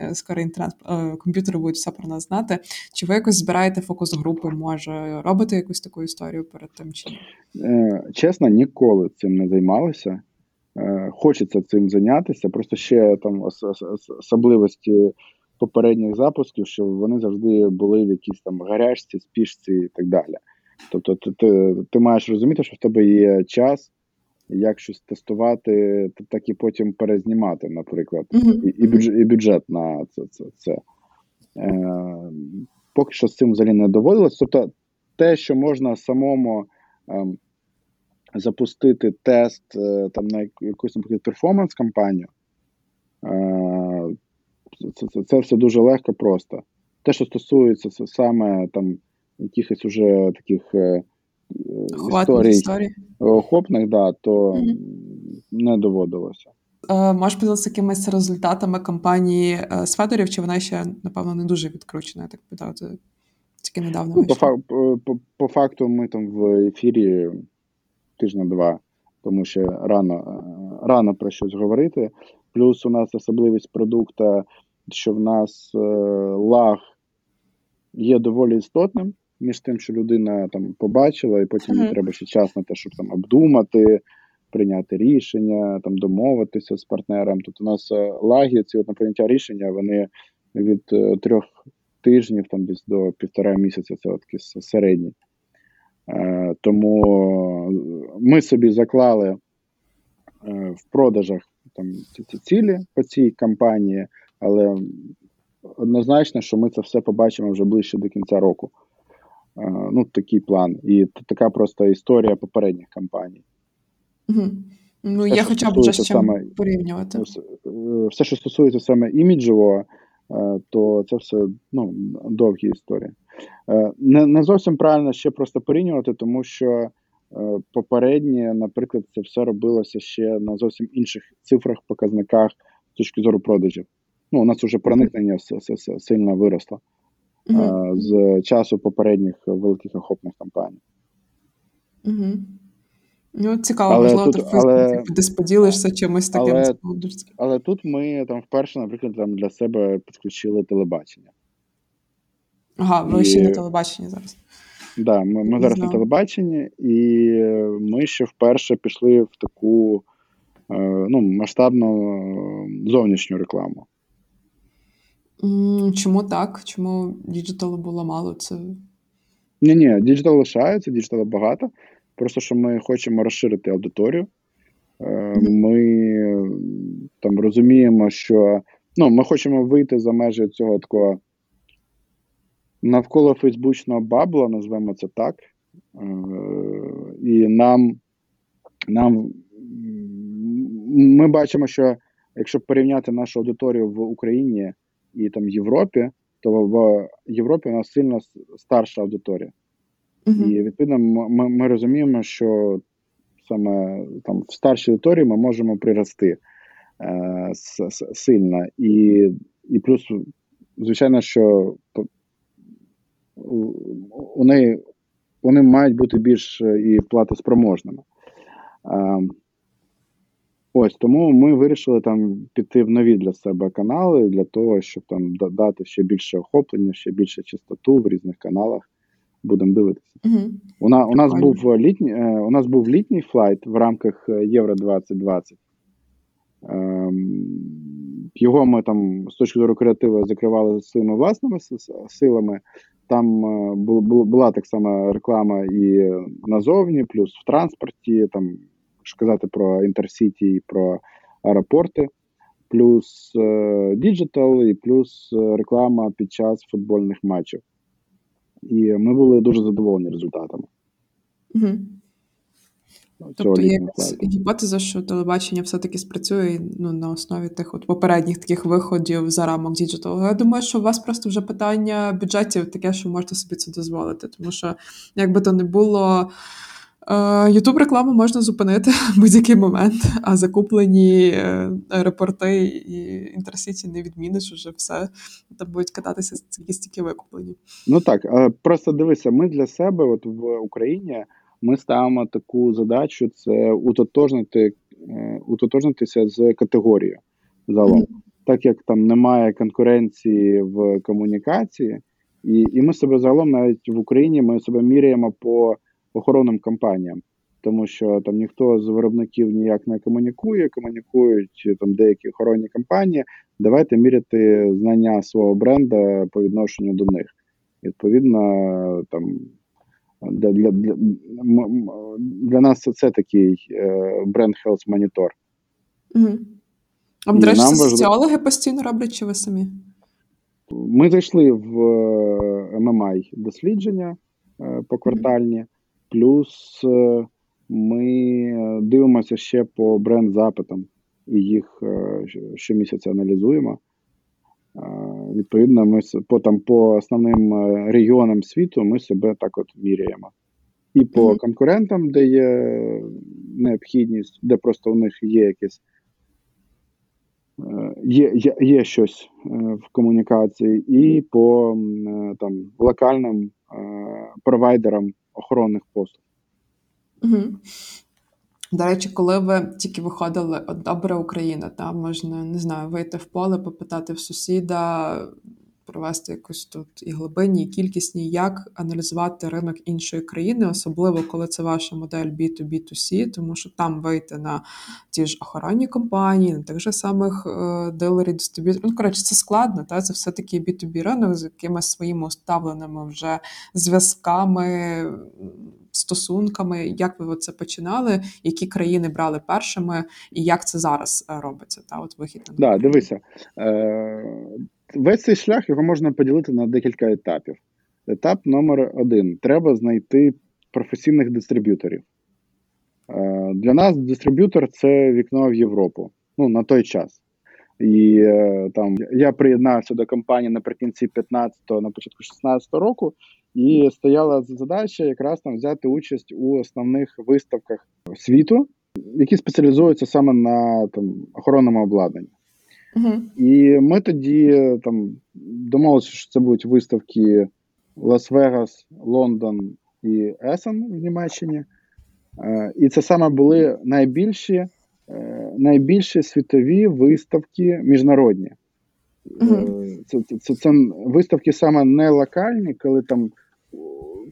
Е, скоро інтернет е, комп'ютери будуть все про нас знати. Чи ви якось збираєте фокус групи? Може робите якусь таку історію перед тим? Чи чесно, ніколи цим не займалися. Е, хочеться цим зайнятися. Просто ще там особливості попередніх запусків, що вони завжди були в якійсь там гарячці, спішці і так далі. Тобто, ти, ти, ти маєш розуміти, що в тебе є час. Як щось тестувати, так і потім перезнімати, наприклад, uh-huh. і і, бюджет, і бюджет на це. це, це. Е, Поки що з цим взагалі не доводилось. Тобто, те, що можна самому е, запустити тест е, там на якусь наприклад, перформанс-кампанію, е, це, це, це все дуже легко, просто. Те, що стосується це саме там якихось уже таких е, історій, історій охопних, да, то mm-hmm. не доводилося. Можеш поділитися якимись результатами кампанії з Федорів, чи вона ще, напевно, не дуже відкручена, я так питаю, тільки недавно. Ну, по, по, по факту, ми там в ефірі тижня-два, тому що рано е, рано про щось говорити. Плюс у нас особливість продукту, що в нас е, лаг є доволі істотним між тим, що людина там побачила, і потім mm-hmm. треба ще час на те, щоб там обдумати, прийняти рішення, там домовитися з партнером. Тут у нас е, лаги, ці от на прийняття рішення, вони від е, трьох тижнів там десь до півтора місяця, це от такі середні. Е, тому ми собі заклали е, в продажах там ці цілі по цій кампанії, але однозначно, що ми це все побачимо вже ближче до кінця року. Е, ну, такий план. І така просто історія попередніх кампаній. Угу. Ну, все, я хоча б вже з чим саме, порівнювати. Все, що стосується саме іміджового, то це все ну, довгі історії. Е, не не зовсім правильно ще просто порівнювати, тому що е, попереднє, наприклад, це все робилося ще на зовсім інших цифрах, показниках з точки зору продажів. Ну, у нас вже проникнення сильно виросло mm-hmm. з часу попередніх великих охопних кампаній. Ну, цікаво, але можливо, тут, але, десь поділишся чимось таким. Але, але тут ми там вперше, наприклад, там для себе підключили телебачення. Ага, ви і... ще на телебаченні зараз. Так, да, ми ми зараз на телебаченні, і ми ще вперше пішли в таку е, ну, масштабну зовнішню рекламу. Чому так? Чому digital-у було мало? Це... Ні, ні, digital лишається, digital-у багато. Просто що ми хочемо розширити аудиторію. Е, ми там розуміємо, що ну, ми хочемо вийти за межі цього такого навколо Фейсбучного bubble-а, назвемо це так. Е, і нам, нам ми бачимо, що якщо порівняти нашу аудиторію в Україні і там Європі, то в Європі у нас сильно старша аудиторія. Uh-huh. І відповідно ми ми розуміємо, що саме там в старшій аудиторії ми можемо прирости е, сильно. І і плюс, звичайно, що вони вони мають бути більш е, і платоспроможними. Ось тому ми вирішили там піти в нові для себе канали для того, щоб там дати ще більше охоплення, ще більше частоту в різних каналах. Будемо дивитися. Угу. У, у нас був літній е, у нас був літній флайт в рамках е, Євро 2020. Ем, його ми там з точки зору креативу закривали своїми власними силами. Там е, була так само реклама і назовні, плюс в транспорті, там що казати про інтерсіті і про аеропорти, плюс digital, і плюс реклама під час футбольних матчів. І ми були дуже задоволені результатами. Угу. Тобто є гіпотеза, що телебачення все-таки спрацює ну, на основі тих от попередніх таких виходів за рамок digital-у. Я думаю, що у вас просто вже питання бюджетів таке, що можете собі це дозволити. Тому що, як би то не було, Ютуб рекламу можна зупинити в будь-який момент, а закуплені е, аеропорти і інтерсіті не відміниш уже все. Там будуть кататися стільки стільки викуплені. Ну так, е, просто дивися, ми для себе, от в Україні, ми ставимо таку задачу: це утотожнити, е, утотожнитися з категорією загалом. Так як там немає конкуренції в комунікації, і і ми себе загалом навіть в Україні ми себе міряємо по охоронним компаніям, тому що там ніхто з виробників ніяк не комунікує, комунікують там деякі охоронні компанії. Давайте міряти знання свого бренда по відношенню до них. Відповідно, там для для, для, для нас це такий е, бренд Health Monitor. Угу. А до речі, соціологи постійно роблять, чи ви самі? Ми зайшли в е, ММА дослідження е, поквартальні, плюс е, ми дивимося ще по бренд-запитам і їх щомісяця аналізуємо. Відповідно, ми по там по основним регіонам світу ми себе так от міряємо. І по конкурентам, де є необхідність, де просто у них є якесь є є, є щось е, в комунікації, і по е, там локальним е, провайдерам охоронних послуг. Угу. До речі, коли ви тільки виходили от добра Україна, там можна не знаю, вийти в поле, попитати в сусіда, провести якусь тут і глибинні, і кількісні, як аналізувати ринок іншої країни, особливо коли це ваша модель B2B2C, тому що там вийти на ті ж охоронні компанії, на тих же самих е, дилерів, дистриб'юторів. Ну, коротше, це складно, та це все-таки B2B ринок з якимись своїми уставленими вже зв'язками. Стосунками, як ви це починали, які країни брали першими, і як це зараз е, робиться? Та от вихід на да, дивися. Е, Весь цей шлях його можна поділити на декілька етапів. Етап номер один: треба знайти професійних дистриб'юторів. Е, для нас дистриб'ютор це вікно в Європу. Ну, на той час. І там я приєднався до компанії наприкінці 15-го, на початку 16-го року, і стояла задача якраз там взяти участь у основних виставках світу, які спеціалізуються саме на там охоронному обладнанні. Угу. І ми тоді там домовилися, що це будуть виставки Лас-Вегас, Лондон і Есен в Німеччині. Е, і це саме були найбільші е, найбільші світові виставки міжнародні. Угу. Це, це, це, це виставки саме не локальні, коли там.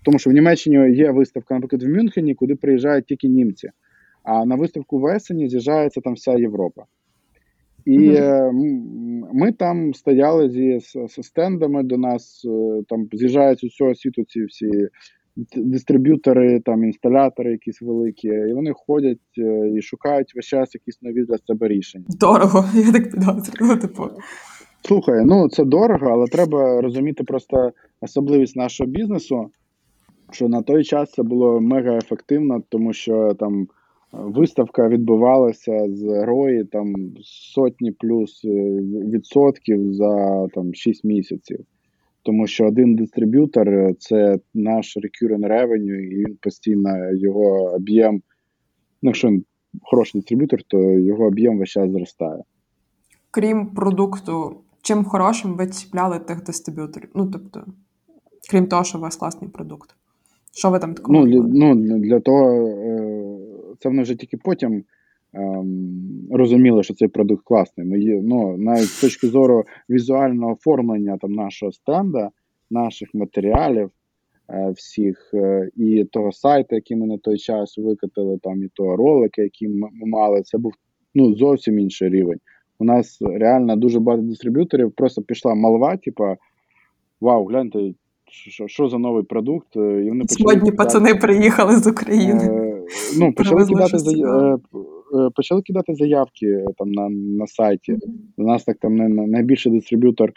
Тому що в Німеччині є виставка, наприклад, в Мюнхені, куди приїжджають тільки німці. А на виставку в Есені з'їжджається там вся Європа. І угу. ми там стояли зі з стендами до нас, е, там з'їжджають з усього світу ці всі дистриб'ютори, там інсталятори, якісь великі, і вони ходять е, і шукають весь час якісь нові для себе рішення. Дорого, я так підозрюю. Типу. Слухай, ну це дорого, але треба розуміти просто особливість нашого бізнесу, що на той час це було мега ефективно, тому що там. Виставка відбувалася з рої там сотні плюс е, відсотків за там 6 місяців. Тому що один дистриб'ютор е, це наш recurring revenue, і він постійно його об'єм. Ну, якщо він хороший дистриб'ютор, то його об'єм весь час зростає. Крім продукту, чим хорошим ви ціпляли тих дистриб'юторів? Ну, тобто, крім того, що у вас класний продукт. Що ви там такого? Ну, для, ну, для того. Е, це вони вже тільки потім ем, розуміли, що цей продукт класний. Ми, ну, Навіть з точки зору візуального оформлення там, нашого стенда, наших матеріалів е, всіх, е, і того сайту, який ми на той час викатили, там, і того ролика, який ми мали, це був ну, зовсім інший рівень. У нас реально дуже багато дистриб'юторів, просто пішла малва, типа, вау, гляньте, що що за новий продукт. І вони Сьогодні пацани приїхали з України. Е, ну, почали кидати за, е, е, почали кидати заявки там на на сайті. Mm-hmm. У нас так там найбільший дистриб'ютор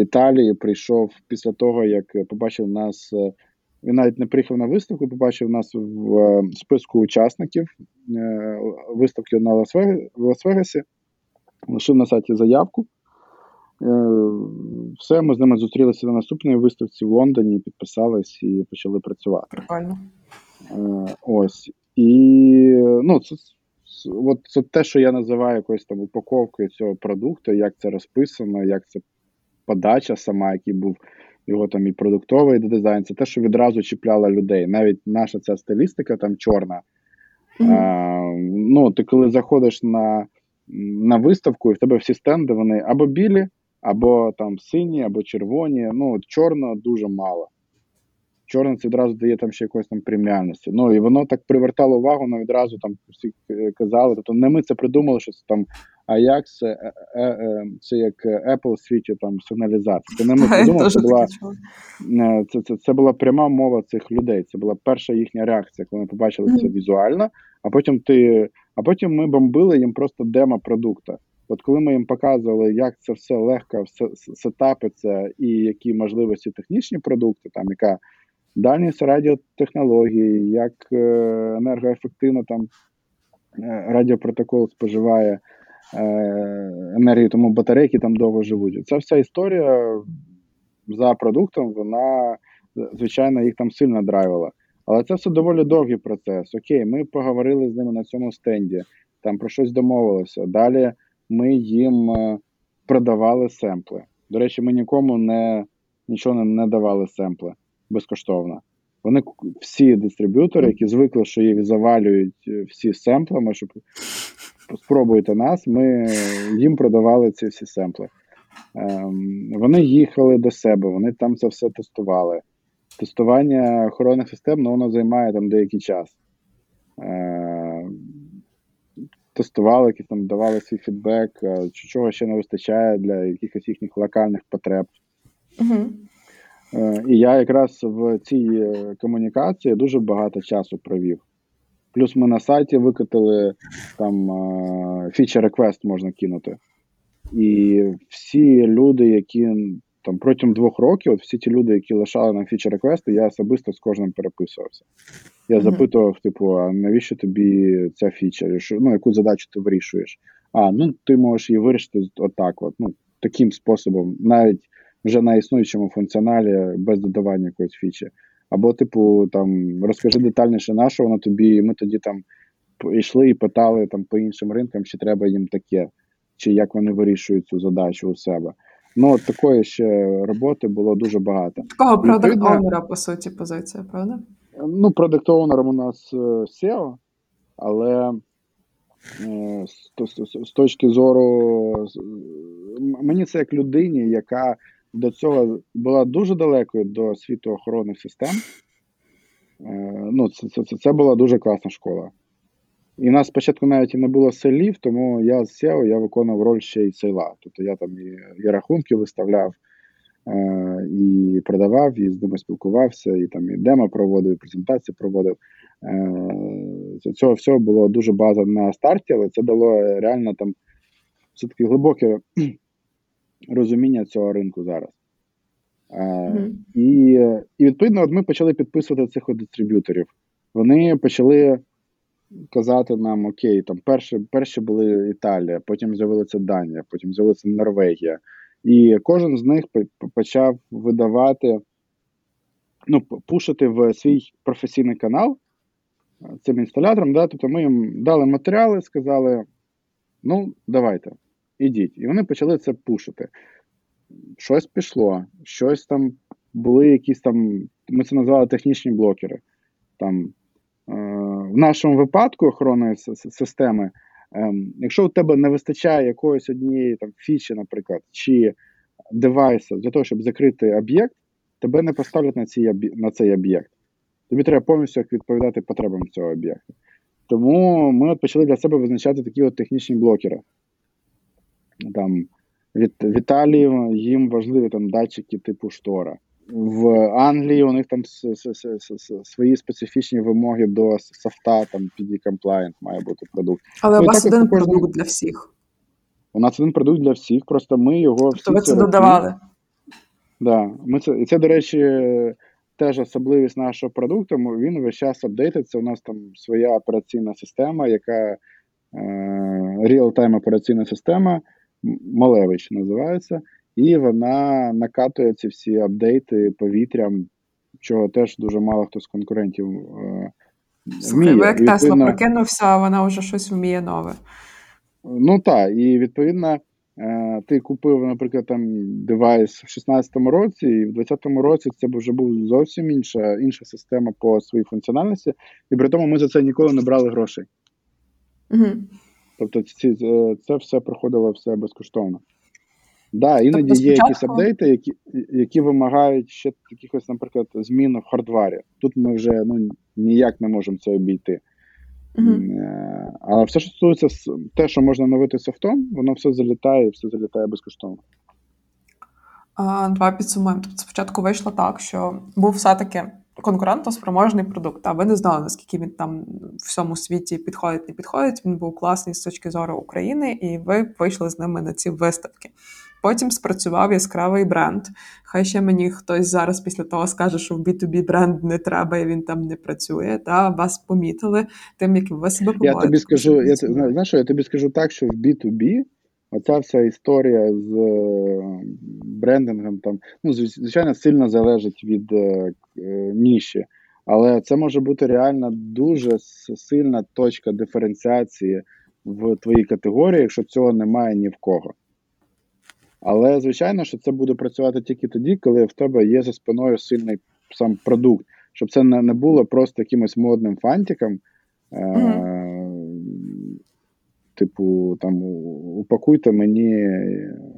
Італії прийшов після того, як побачив нас. Він навіть не приїхав на виставку, побачив нас в списку учасників виставки на Лас-Вегасі, лишив на сайті заявку. Все, ми з ними зустрілися на наступній виставці в Лондоні, підписались і почали працювати. Прикольно. Е, ось. І ну, це, от це те, що я називаю якоюсь там упаковкою цього продукту, як це розписано, як це подача сама, який був його там і продуктовий дизайн, це те, що відразу чіпляло людей. Навіть наша ця стилістика там чорна. Mm-hmm. А, ну, Ти коли заходиш на на виставку, і в тебе всі стенди, вони або білі, або там сині, або червоні. Ну, чорного дуже мало. Чорне це одразу дає там ще якоїсь там преміальності. Ну і воно так привертало увагу, ну відразу там всі казали. Тобто не ми це придумали, що це там Ajax, це, е, е, це як Apple в світі там сигналізація. Це не ми придумали, це була е, це, це, це була пряма мова цих людей. Це була перша їхня реакція, коли вони побачили це візуально, а потім ти. А потім ми бомбили їм просто демо продукта. От коли ми їм показували, як це все легко сетапиться і які можливості технічні продукти, там яка дальність радіотехнології, як е, енергоефективно там е, радіопротокол споживає е, енергію, тому батарейки там довго живуть. Ця вся історія за продуктом, вона звичайно їх там сильно драйвила. Але це все доволі довгий процес. Окей, ми поговорили з ними на цьому стенді, там про щось домовилися. Далі ми їм продавали семпли. До речі, ми нікому не нічого не давали семпли безкоштовно. Вони всі дистриб'ютори, які звикли, що їх завалюють е, всі семплами, щоб спробуйте нас, ми їм продавали ці всі семпли. Ем, Вони їхали до себе, вони там це все тестували. Тестування охоронних систем ну, воно займає там деякий час. Е, Тестували, якісь там давали свій фідбек, е, чого ще не вистачає для якихось їхніх локальних потреб. Угу. Е, і я якраз в цій комунікації дуже багато часу провів. Плюс ми на сайті викатили там фічер реквест можна кинути. І всі люди, які там протягом двох років, от всі ті люди, які лишали нам фічер реквести, я особисто з кожним переписувався. Я mm-hmm. запитував, типу, а навіщо тобі ця фіча? Ну, яку задачу ти вирішуєш? А, ну ти можеш її вирішити отак, от, ну, таким способом, навіть вже на існуючому функціоналі без додавання якоїсь фічі. Або, типу, там розкажи детальніше, на що воно тобі, і ми тоді там йшли і питали там по іншим ринкам, чи треба їм таке, чи як вони вирішують цю задачу у себе. Ну, от такої ще роботи було дуже багато. Такого продакт оунера по суті, позиція, правда? Ну, продакт оунером у нас е, SEO, але е, з точки зору мені це як людині, яка до цього була дуже далекою до світу охоронних систем. Е, ну, Це це, це була дуже класна школа. І нас спочатку навіть і не було селів, тому я з SEO я виконував роль ще й сейла. Тобто я там і, і рахунки виставляв, е, і продавав, і з ними спілкувався, і там і демо проводив, і презентації проводив. Е, Цього всього було дуже база на старті, але це дало реально там все-таки глибоке розуміння цього ринку зараз. Mm-hmm. І і відповідно от ми почали підписувати цих дистриб'юторів. Вони почали казати нам: Окей, там перші перші були Італія, потім з'явилася Данія, потім з'явилася Норвегія. І кожен з них почав видавати, ну, пушити в свій професійний канал цим інсталяторам. Да? Тобто ми їм дали матеріали, сказали: ну, давайте, ідіть. І вони почали це пушити. Щось пішло, щось там були якісь там, ми це назвали технічні блокери. Там в нашому випадку охоронної системи, ем, якщо у тебе не вистачає якоїсь однієї там фічі, наприклад, чи девайса для того, щоб закрити об'єкт, тебе не поставлять на цей, на цей об'єкт. Тобі треба повністю відповідати потребам цього об'єкту. Тому ми от почали для себе визначати такі от технічні блокери. Там, від, в Італії їм важливі там датчики типу штора. В Англії у них там свої специфічні вимоги до софта, там PD compliant має бути продукт. Але ну, у вас один кожен... продукт для всіх. У нас один продукт для всіх, просто ми його всі. ви це додавали. Да. Ми це, І це, до речі, теж особливість нашого продукту. Він весь час апдейтиться. У нас там своя операційна система, яка real-time операційна система, Малевич називається і вона накатує ці всі апдейти повітрям, чого теж дуже мало хто з конкурентів е, Слухай, ви як Тесла прокинувся, а вона вже щось вміє нове. Ну так, і відповідно, е, ти купив, наприклад, там девайс в 16-му році, і в 20-му році це вже був зовсім інша інша система по своїй функціональності, і при тому ми за це ніколи не брали грошей. Угу. Тобто, ці, е, це все проходило все безкоштовно. Да, іноді тобто, є якісь апдейти, які які вимагають ще якихось, наприклад, змін в хардварі. Тут ми вже ну, ніяк не можемо це обійти. Uh-huh. Але все, що стосується те, що можна новити софтом, воно все залітає і все залітає безкоштовно. А, Два підсумуємо. Тобто спочатку вийшло так, що був все-таки конкурентоспроможний продукт. А ви не знали, наскільки він там в всьому світі підходить, не підходить. Він був класний з точки зору України, і ви вийшли з ними на ці виставки. Потім спрацював яскравий бренд. Хай ще мені хтось зараз після того скаже, що в B2B бренд не треба і він там не працює. Та вас помітили тим, як ви себе поводите. Я тобі скажу, я знаєш, я тобі скажу так, що в B2B оця вся історія з е, брендингом там, ну, звичайно, сильно залежить від е, е, ніші. Але це може бути реально дуже сильна точка диференціації в твоїй категорії, якщо цього немає ні в кого. Але, звичайно, що це буде працювати тільки тоді, коли в тебе є за спиною сильний сам продукт, щоб це не було просто якимось модним фантиком. Е, Типу, там упакуйте мені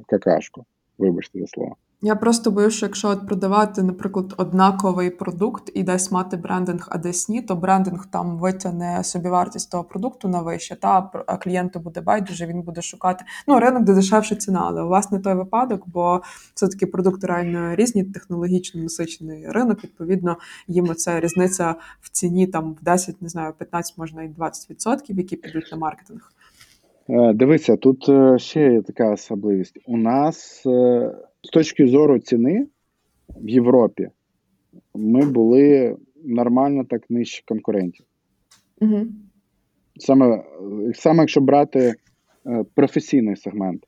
какашку. Вибачте за слово. Я просто боюся, що якщо от продавати, наприклад, однаковий продукт і десь мати брендинг, а десь ні, то брендинг там витягне собівартість того продукту на вище, та клієнту буде байдуже, він буде шукати. Ну, ринок де дешевша ціна, але у вас не той випадок, бо все-таки продукти реально різні, технологічно насичений ринок. Відповідно, їм оця різниця в ціні там в 10, не знаю, 15, можна і 20%, які підуть на маркетинг. Е, дивися, тут е, ще є така особливість. У нас е, з точки зору ціни в Європі ми були нормально так нижче конкурентів. Угу. Саме, саме якщо брати професійний сегмент.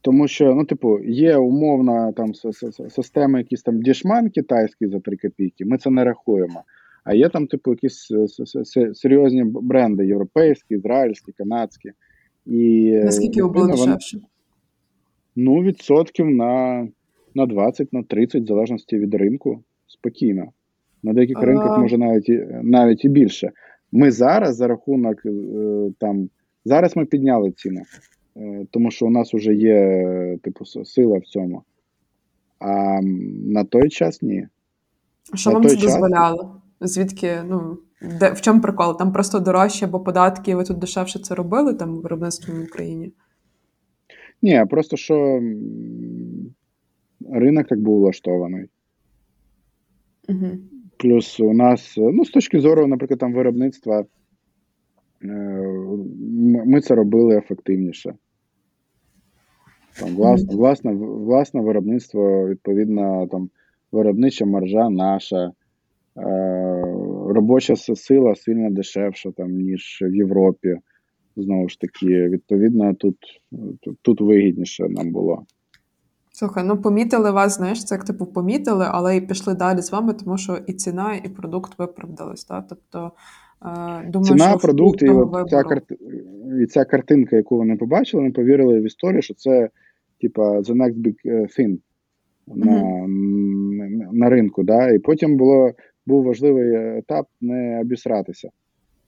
Тому що, ну, типу, є умовна там система, якісь там дішман китайський за 3 копійки, ми це не рахуємо. А є там, типу, якісь е, серйозні бренди: європейські, ізраїльські, канадські. І, Наскільки було дешевше? Ну, відсотків на на 20, на 30, в залежності від ринку, спокійно. На деяких а... ринках може навіть і, навіть і більше. Ми зараз за рахунок е, там, зараз ми підняли ціну, е, тому що у нас вже є типу сила в цьому. А на той час ні. Що на вам це дозволяло? Звідки, ну, де в чому прикол? Там просто дорожче, бо податки, ви тут дешевше це робили там виробництвом в Україні? Ні, просто що ринок так був влаштований. Угу. Плюс у нас, ну, з точки зору, наприклад, там виробництва, е, ми це робили ефективніше. Там, власне, власне, власне виробництво, відповідно, там виробнича маржа наша. Е, робоча сила сильно дешевша, там, ніж в Європі. Знову ж таки, відповідно, тут, тут, тут вигідніше нам було. Слухай, ну помітили вас, знаєш, це як типу помітили, але і пішли далі з вами, тому що і ціна, і продукт виправдались. Так? Тобто, е, думаю, Ціна, що продукт і от ця карти... і ця картинка, яку вони побачили, вони повірили в історію, що це типа the next big е, thing на, mm-hmm. на ринку. Да? І потім було був важливий етап не обісратися.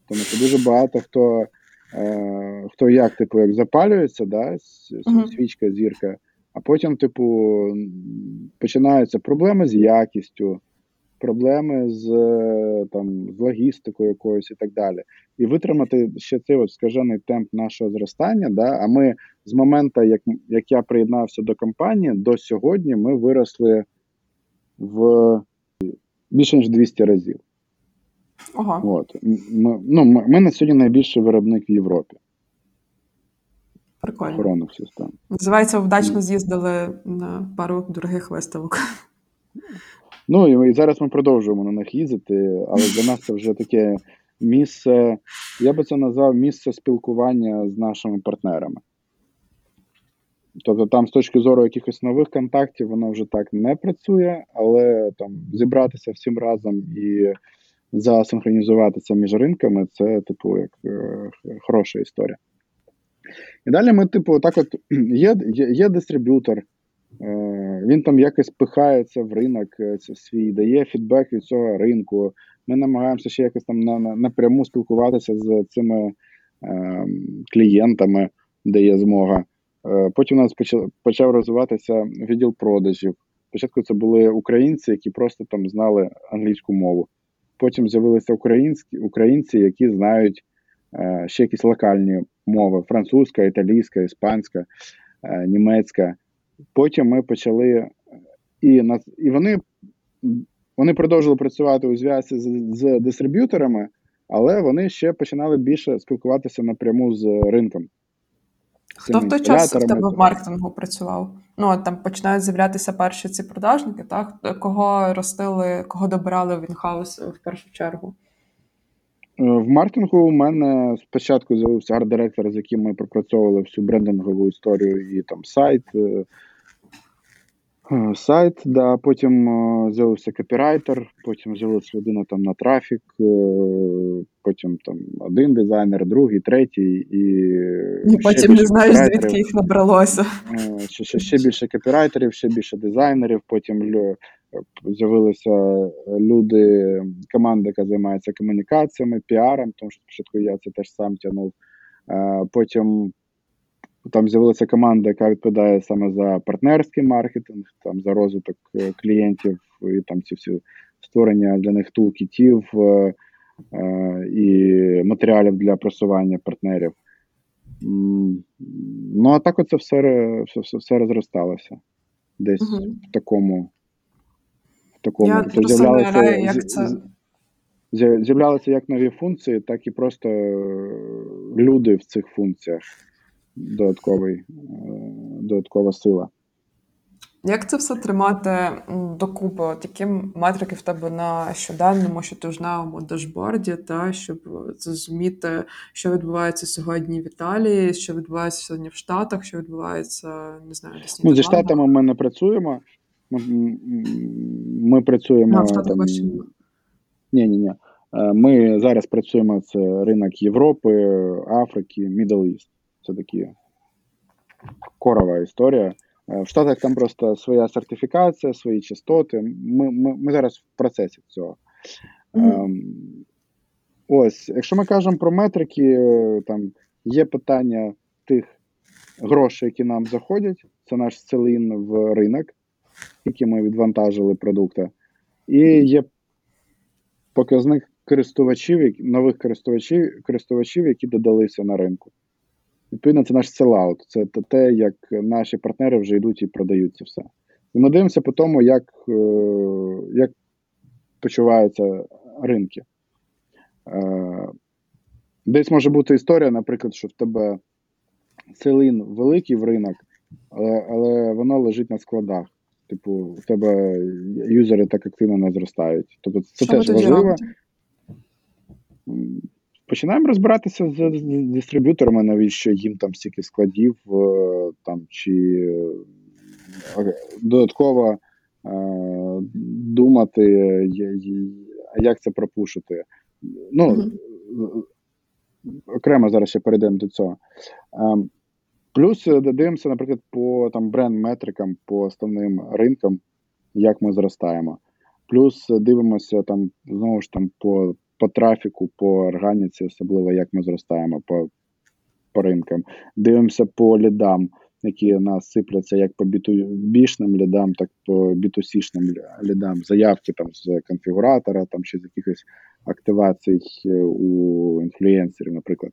Тому що дуже багато хто е, хто як, типу, як запалюється, да, свічка, зірка, а потім, типу, починаються проблеми з якістю, проблеми з там, з логістикою якоюсь і так далі. І витримати ще цей от скажений темп нашого зростання. Да, А ми з моменту, як як я приєднався до компанії, до сьогодні ми виросли в більше ніж 200 разів. Ага. От. Ми, ну, ми, ми на сьогодні найбільший виробник в Європі. Прикольно. Охоронних систем. Називається, вдачно з'їздили на пару дорогих виставок. Ну і зараз ми продовжуємо на них їздити, але для нас це вже таке місце, я би це назвав місце спілкування з нашими партнерами. Тобто там з точки зору якихось нових контактів воно вже так не працює, але там зібратися всім разом і засинхронізуватися між ринками це, типу, як е, хороша історія. І далі ми, типу, так от є є, є дистриб'ютор, е, він там якось пихається в ринок е, свій, дає фідбек від цього ринку. Ми намагаємося ще якось там на, на, напряму спілкуватися з цими е, клієнтами, де є змога. Е, потім у нас почав, розвиватися відділ продажів. Спочатку це були українці, які просто там знали англійську мову. Потім з'явилися українські українці, які знають е, ще якісь локальні мови: французька, італійська, іспанська, е, німецька. Потім ми почали і нас, і вони вони продовжили працювати у зв'язці з, з дистриб'юторами, але вони ще починали більше спілкуватися напряму з ринком. Хто в той час в тебе в маркетингу працював? Ну, от там починають з'являтися перші ці продажники, так? Кого ростили, кого добирали в інхаус в першу чергу? Е, в маркетингу у мене спочатку з'явився арт-директор, з яким ми пропрацьовували всю брендингову історію і там сайт. Е, сайт, да, потім е, з'явився копірайтер, потім з'явилася людина там на трафік, е, потім там один дизайнер, другий, третій і. І потім не знаєш, звідки їх набралося. Ще, ще, ще більше копірайтерів, ще більше дизайнерів, потім з'явилися люди, команда, яка займається комунікаціями, піаром, тому що спочатку я це теж сам тягнув. Потім там з'явилася команда, яка відповідає саме за партнерський маркетинг, там за розвиток е, клієнтів і там ці всі створення для них тулкітів е, е, і матеріалів для просування партнерів. Ну, а так оце все все, все, все розросталося десь угу. в такому. В такому. Я то з'являлося, як це... З'являлися як нові функції, так і просто люди в цих функціях додатковий, е, додаткова сила. Як це все тримати докупи? От які метрики в тебе на щоденному, щотижневому дашборді, та щоб зрозуміти, що відбувається сьогодні в Італії, що відбувається сьогодні в Штатах, що відбувається, не знаю, десь Ну, зі Штатами ми не працюємо. Ми ми працюємо. А, там... Ні, ні, ні. Е, ми зараз працюємо це ринок Європи, Африки, Middle East. Це такі корова історія. Е, в Штатах там просто своя сертифікація, свої частоти. Ми ми, ми зараз в процесі цього. Mm-hmm. Ось, якщо ми кажемо про метрики, е, там є питання тих грошей, які нам заходять. Це наш селін в ринок, який ми відвантажили продукти. І є показник користувачів, нових користувачів, користувачів, які додалися на ринку. Відповідно, це наш селаут, це те, як наші партнери вже йдуть і продають це все. І ми дивимося по тому, як е, як почуваються ринки. Е, десь може бути історія, наприклад, що в тебе селин великий в ринок, але але воно лежить на складах. Типу, в тебе юзери так активно не зростають. Тобто це що теж важливо. Починаємо розбиратися з, з дистриб'юторами, навіщо їм там стільки складів, е, там чи е, додатково е, думати, як це пропушити. Ну, mm-hmm. окремо зараз ще перейдемо до цього. Е, плюс дивимося, наприклад, по там бренд-метрикам, по основним ринкам, як ми зростаємо. Плюс дивимося там знову ж там по по трафіку, по органіці, особливо як ми зростаємо по по ринкам. Дивимося по лідам, які у нас сипляться як по бітубішним лідам, так по бітусішним лідам. Заявки там з конфігуратора там чи з якихось активацій е, у інфлюенсерів, наприклад.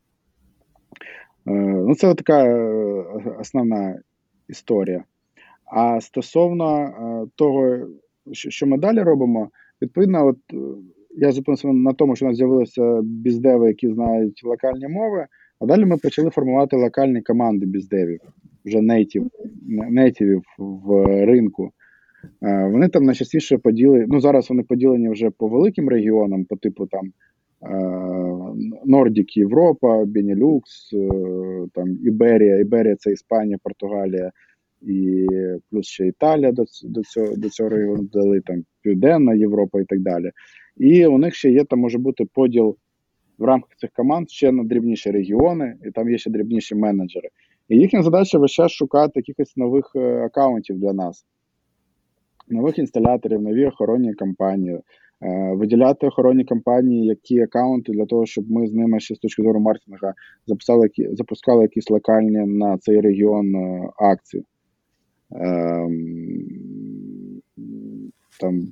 Е, ну, Це така е, основна історія. А стосовно того, що ми далі робимо, відповідно, от я зупинився на тому, що у нас з'явилися біздеви, які знають локальні мови, а далі ми почали формувати локальні команди біздевів, вже нейтів, нейтівів в ринку. Е, вони там найчастіше поділені, ну зараз вони поділені вже по великим регіонам, по типу там Нордік, Європа, Бенілюкс, е, там Іберія, Іберія це Іспанія, Португалія, і плюс ще Італія до до, цього до цього регіону дали там Південна Європа і так далі. І у них ще є там може бути поділ в рамках цих команд ще на дрібніші регіони, і там є ще дрібніші менеджери. І їхня задача весь час шукати якихось нових е, аккаунтів для нас, нових інсталяторів, нові охоронні компанії, е, виділяти охоронні компанії, які аккаунти для того, щоб ми з ними ще з точки зору маркетинга записали, запускали якісь локальні на цей регіон е, акції. Ем, там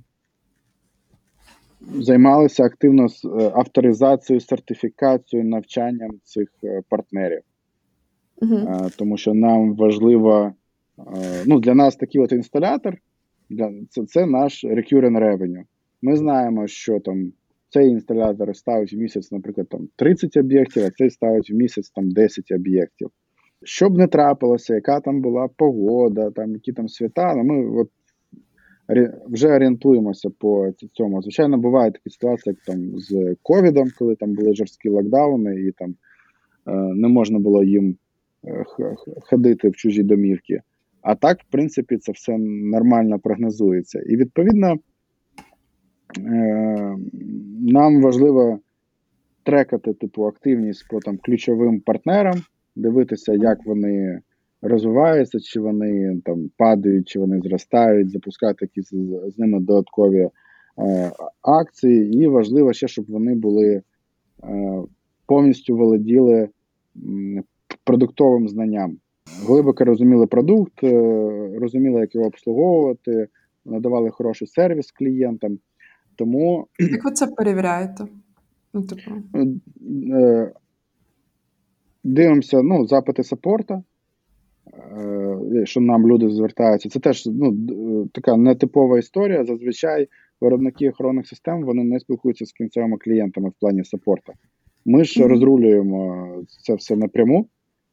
займалися активно з авторизацією, сертифікацією, навчанням цих партнерів. Uh-huh. Тому що нам важливо, ну для нас такий от інсталятор, для, це це наш recurring revenue. Ми знаємо, що там цей інсталятор ставить в місяць, наприклад, там 30 об'єктів, а цей ставить в місяць там 10 об'єктів. Щоб не трапилося, яка там була погода, там які там свята, ну ми от вже орієнтуємося по цьому. Звичайно, бувають такі ситуації, як там з ковідом, коли там були жорсткі локдауни, і там е, не можна було їм Е, ходити в чужі домівки. А так, в принципі, це все нормально прогнозується. І відповідно е, нам важливо трекати типу активність по там ключовим партнерам, дивитися, як вони розвиваються, чи вони там падають, чи вони зростають, запускати якісь з ними додаткові е, акції. І важливо ще, щоб вони були повністю володіли продуктовим знанням. Глибоко розуміли продукт, е, розуміли, як його обслуговувати, надавали хороший сервіс клієнтам. Тому як ви це перевіряєте? Ну, типу. Е, дивимося ну, запити саппорта, е, що нам люди звертаються. Це теж ну, така нетипова історія. Зазвичай виробники охоронних систем вони не спілкуються з кінцевими клієнтами в плані саппорта. Ми ж mm-hmm. розрулюємо це все напряму.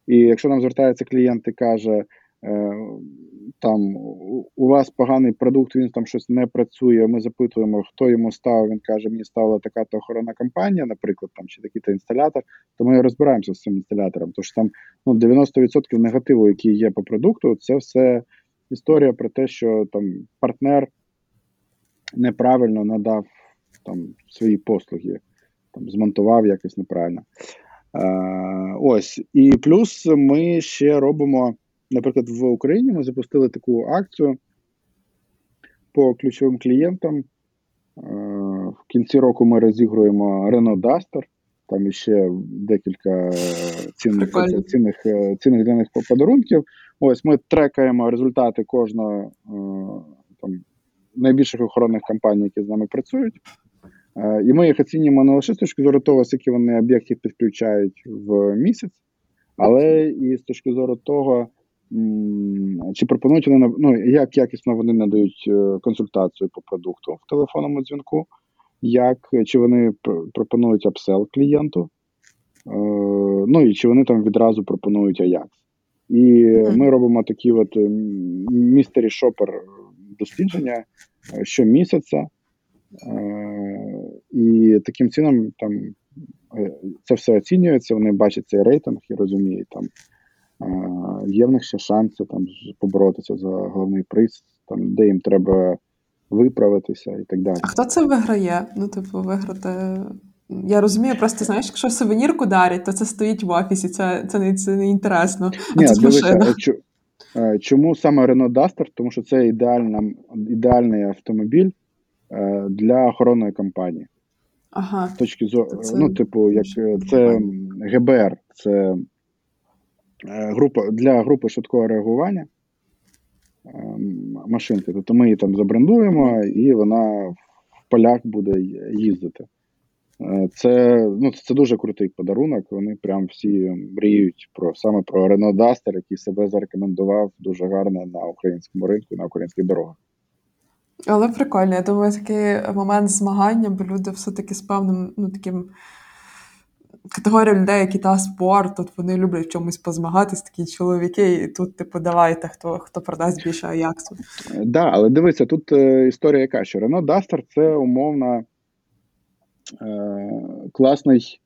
І якщо нам звертається клієнт і каже, е, там у вас поганий продукт, він там щось не працює. Ми запитуємо, хто йому став. Він каже, мені ставила така то охоронна компанія, наприклад, там чи такий-то інсталятор. То ми розбираємося з цим інсталятором. Тож там ну, 90% негативу, який є по продукту, це все історія про те, що там партнер неправильно надав там свої послуги, там змонтував якось неправильно. Е, ось і плюс ми ще робимо, наприклад, в Україні ми запустили таку акцію по ключовим клієнтам. Е, в кінці року ми розігруємо Renault Duster, там іще декілька цінних цінних, цінних для них подарунків. Ось ми трекаємо результати кожного е, там найбільших охоронних компаній, які з нами працюють. Е, і ми їх оцінюємо не лише з точки зору того, скільки вони об'єктів підключають в місяць, але і з точки зору того, чи пропонують вони ну, як якісно вони надають е, консультацію по продукту в телефонному дзвінку, як чи вони пропонують апсел клієнту, е, ну і чи вони там відразу пропонують Ajax. І ми робимо такі от містері шопер дослідження щомісяця. І таким чином там е, це все оцінюється, вони бачать цей рейтинг і розуміють, там є в них ще шанси там поборотися за головний приз, там де їм треба виправитися і так далі. А хто це виграє? Ну, типу, виграти. Я розумію, просто знаєш, якщо сувенірку дарять, то це стоїть в офісі, це це, не це не інтересно. А це дивися, е, чому саме Renault Duster? Тому що це ідеальна, ідеальний автомобіль е, для охоронної компанії. Ага. З точки зору, це... ну, типу, як це ГБР, це е, група для групи швидкого реагування ем, машинки. Тобто ми її там забрендуємо, і вона в полях буде їздити. Е, це ну, це дуже крутий подарунок. Вони прям всі мріють про саме про Renault Duster, який себе зарекомендував дуже гарно на українському ринку, на українських дорогах. Але прикольно, я думаю, такий момент змагання, бо люди все-таки з певним, ну таким категорія людей, які та спорт, от вони люблять в чомусь позмагатись, такі чоловіки, і тут, типу, давайте, хто хто продасть більше Аяксу. Так, да, але дивися, тут е, історія яка, що Рено Дастер це умовно е, класний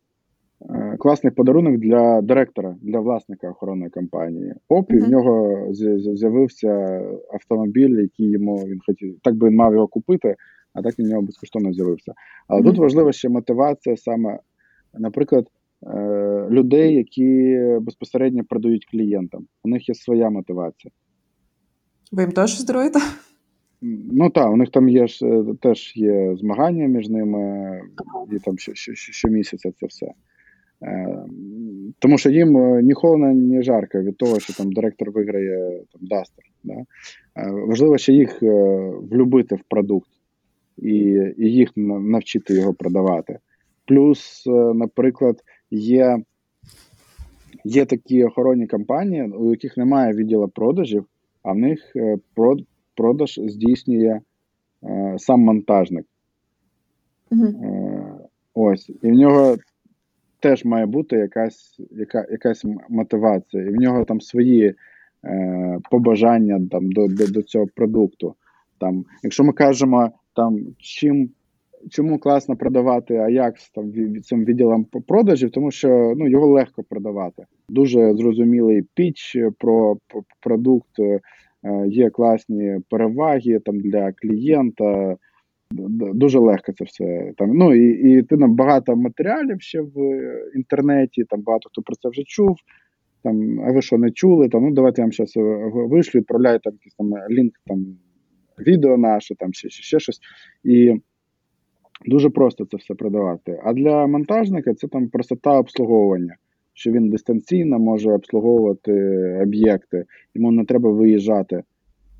е, класний подарунок для директора, для власника охоронної компанії. Оп, і в нього з'я- з'я- з'явився автомобіль, який йому він хотів. Так би він мав його купити, а так він в нього безкоштовно з'явився. Але тут Мгм. важлива ще мотивація саме, наприклад, е, людей, які безпосередньо продають клієнтам. У них є своя мотивація. Ви їм теж даруєте? Ну так, у них там є е, теж є змагання між ними, і там що- що- що- щомісяця це все. Е, Тому що їм ні холодно, ні жарко від того, що там директор виграє там Дастер. Да? Важливо ще їх влюбити в продукт і, і їх навчити його продавати. Плюс, е, наприклад, є, є такі охоронні компанії, у яких немає відділу продажів, а в них е, продаж здійснює е, сам монтажник. Е, ось, і в нього теж має бути якась, яка, якась мотивація, і в нього там свої е, побажання там, до, до, до цього продукту. Там, якщо ми кажемо, там, чим, чому класно продавати Ajax там, цим відділом п- продажів, тому що ну, його легко продавати. Дуже зрозумілий піч про продукт, е, є класні переваги там, для клієнта. Дуже легко це все там. Ну і, і ти там багато матеріалів ще в е, інтернеті. Там багато хто про це вже чув. Там, а ви що не чули? Там ну давайте я вам зараз вишлю, відправляю там якийсь там лінк, там відео наше, там ще, ще, ще щось. І дуже просто це все продавати. А для монтажника це там простота обслуговування, що він дистанційно може обслуговувати об'єкти, йому не треба виїжджати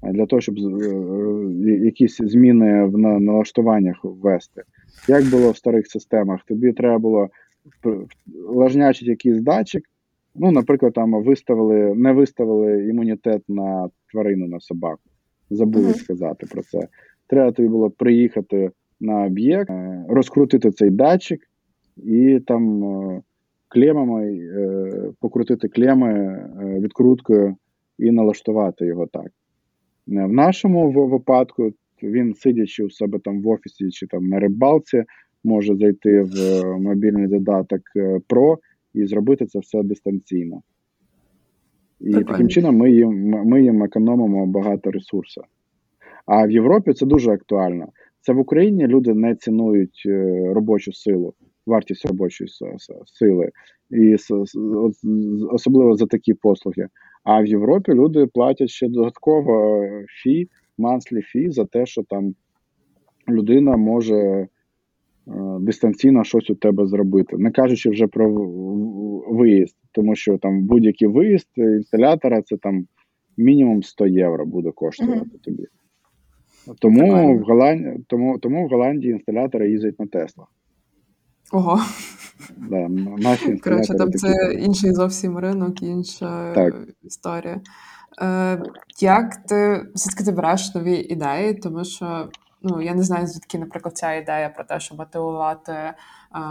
для того, щоб е, якісь зміни в налаштуваннях ввести. Як було в старих системах? Тобі треба було лажнячити якийсь датчик. Ну, наприклад, там виставили, не виставили імунітет на тварину, на собаку. Забули Мгм. сказати про це. Треба тобі було приїхати на об'єкт, е, розкрутити цей датчик і там е, клемами е, покрутити клеми відкруткою і налаштувати його так. В нашому випадку він, сидячи у себе там в офісі чи там на рибалці, може зайти в мобільний додаток Pro і зробити це все дистанційно. І Прикольно. таким чином ми їм, ми їм економимо багато ресурсу. А в Європі це дуже актуально. Це в Україні люди не цінують е, робочу силу, вартість робочої сили, і особливо за такі послуги. А в Європі люди платять ще додатково е, фі, манслі фі за те, що там людина може е, дистанційно щось у тебе зробити, не кажучи вже про виїзд, тому що там будь-який виїзд інсталятора це там мінімум 100 євро буде коштувати Мгм. тобі. Тому в Голландії, тому, тому в Голландії інсталятори їздять на Теслах. Ого. Да, наші Коротше, там це інший зовсім ринок, інша Так. історія. Е, як ти все-таки ти береш нові ідеї, тому що ну я не знаю, звідки, наприклад, ця ідея про те, щоб мотивувати е,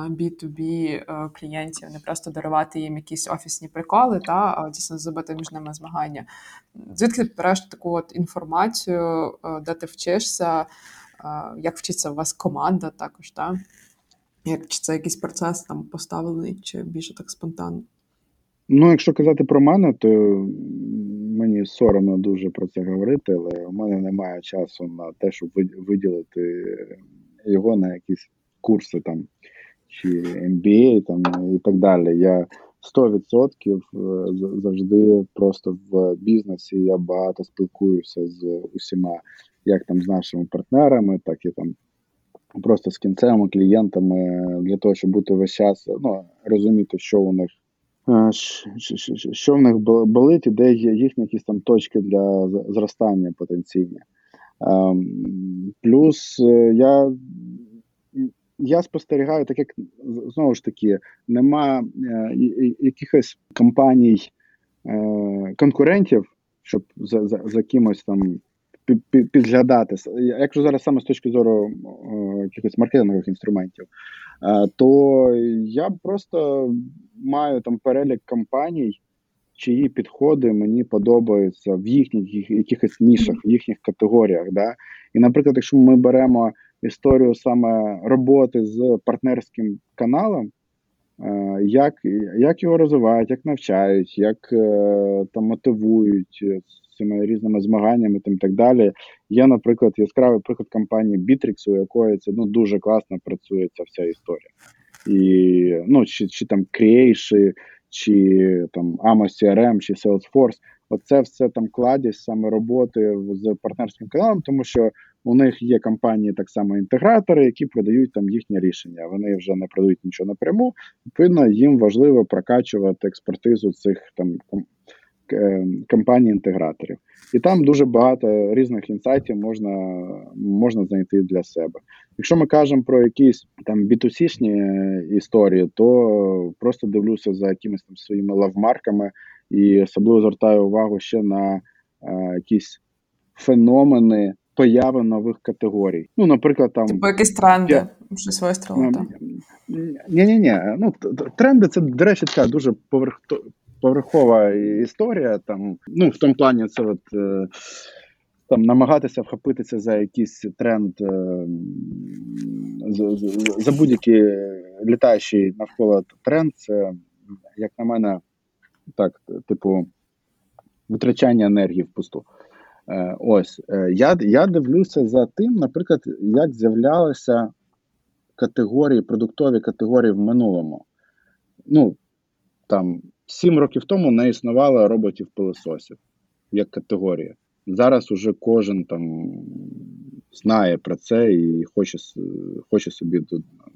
B2B е, клієнтів, не просто дарувати їм якісь офісні приколи, та а дійсно зробити між ними змагання. Звідки ти береш таку от інформацію, е, де ти вчишся, е, як вчиться у вас команда також, та? Як чи це якийсь процес там поставлений, чи більше так спонтанно? Ну, якщо казати про мене, то мені соромно дуже про це говорити, але у мене немає часу на те, щоб виділити його на якісь курси там чи MBA там і так далі. Я 100% е, завжди просто в бізнесі я багато спілкуюся з усіма, як там з нашими партнерами, так і там просто з кінцевими клієнтами для того, щоб бути весь час, ну, розуміти, що у них що в них болить, і де є їхні якісь там точки для зростання потенційні. Ем, Плюс е, я, я спостерігаю, так як знову ж таки, нема е, якихось компаній, е, конкурентів, щоб за, за, за кимось там підглядати. Якщо зараз саме з точки зору е, якихось маркетингових інструментів, е, то я просто маю там перелік компаній, чиї підходи мені подобаються в їхніх якихось нішах, в їхніх категоріях. Да? І, наприклад, якщо ми беремо історію саме роботи з партнерським каналом, е, як, як його розвивають, як навчають, як там мотивують цими різними змаганнями там, і так далі. Є, наприклад, яскравий приклад компанії Bittrex, у якої це ну, дуже класно працює ця вся історія. І, ну, Чи чи там Creation, чи там Amos CRM, чи Salesforce. Оце все там кладість саме роботи з партнерським каналом, тому що у них є компанії так само інтегратори, які продають там їхні рішення. Вони вже не продають нічого напряму. Відповідно, їм важливо прокачувати експертизу цих там компаній-інтеграторів. І там дуже багато різних інсайтів можна можна знайти для себе. Якщо ми кажемо про якісь там B2C-шні історії, то просто дивлюся за якимись там своїми лавмарками і особливо звертаю увагу ще на е, якісь феномени. Появи нових категорій. Ну, наприклад, там Типу якісь тренди, я... щось вистрілити. Ні, ні, ні. Ну тренди це, до речі, така дуже поверх поверхова історія. Там, ну, В тому плані, це от, е, там намагатися вхопитися за якийсь тренд е, за, будь-який літаючий навколо тренд, це, як на мене, так, типу, витрачання енергії впусту. Е, ось я я дивлюся за тим, наприклад, як з'являлися категорії, продуктові категорії в минулому. Ну, там Сім років тому не існувало роботів-пилососів як категорія. Зараз уже кожен там знає про це і хоче хоче собі